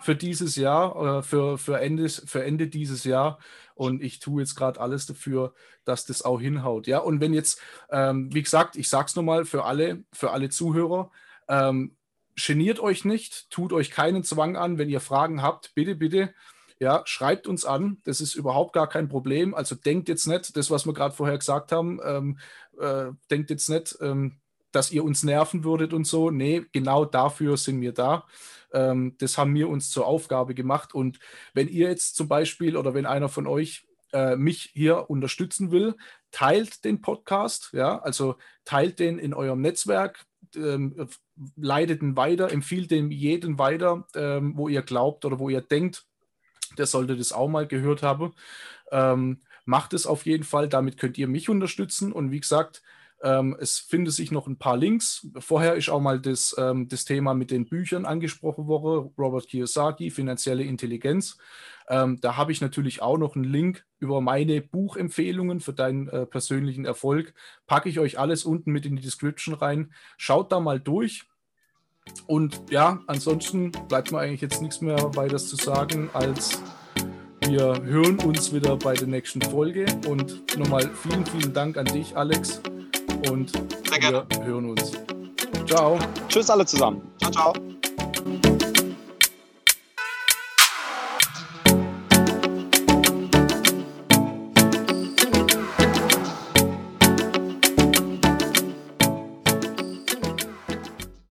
für dieses Jahr, äh, für, für, Ende, für Ende dieses Jahr. Und ich tue jetzt gerade alles dafür, dass das auch hinhaut. Ja, und wenn jetzt, ähm, wie gesagt, ich sage es nochmal für alle, für alle Zuhörer, ähm, geniert euch nicht, tut euch keinen Zwang an. Wenn ihr Fragen habt, bitte, bitte, ja, schreibt uns an. Das ist überhaupt gar kein Problem. Also denkt jetzt nicht, das, was wir gerade vorher gesagt haben, ähm, äh, denkt jetzt nicht, ähm, dass ihr uns nerven würdet und so. Nee, genau dafür sind wir da. Ähm, das haben wir uns zur Aufgabe gemacht. Und wenn ihr jetzt zum Beispiel oder wenn einer von euch äh, mich hier unterstützen will, teilt den Podcast, ja, also teilt den in eurem Netzwerk, ähm, leitet ihn weiter, empfiehlt den jeden weiter, ähm, wo ihr glaubt oder wo ihr denkt, der sollte das auch mal gehört haben. Ähm, macht es auf jeden Fall. Damit könnt ihr mich unterstützen. Und wie gesagt, ähm, es finden sich noch ein paar Links. Vorher ist auch mal das, ähm, das Thema mit den Büchern angesprochen worden. Robert Kiyosaki, Finanzielle Intelligenz. Ähm, da habe ich natürlich auch noch einen Link über meine Buchempfehlungen für deinen äh, persönlichen Erfolg. Packe ich euch alles unten mit in die Description rein. Schaut da mal durch. Und ja, ansonsten bleibt mir eigentlich jetzt nichts mehr weiter zu sagen als wir hören uns wieder bei der nächsten Folge und nochmal vielen, vielen Dank an dich, Alex. Und wir hören uns. Ciao. Tschüss alle zusammen. Ciao, ciao.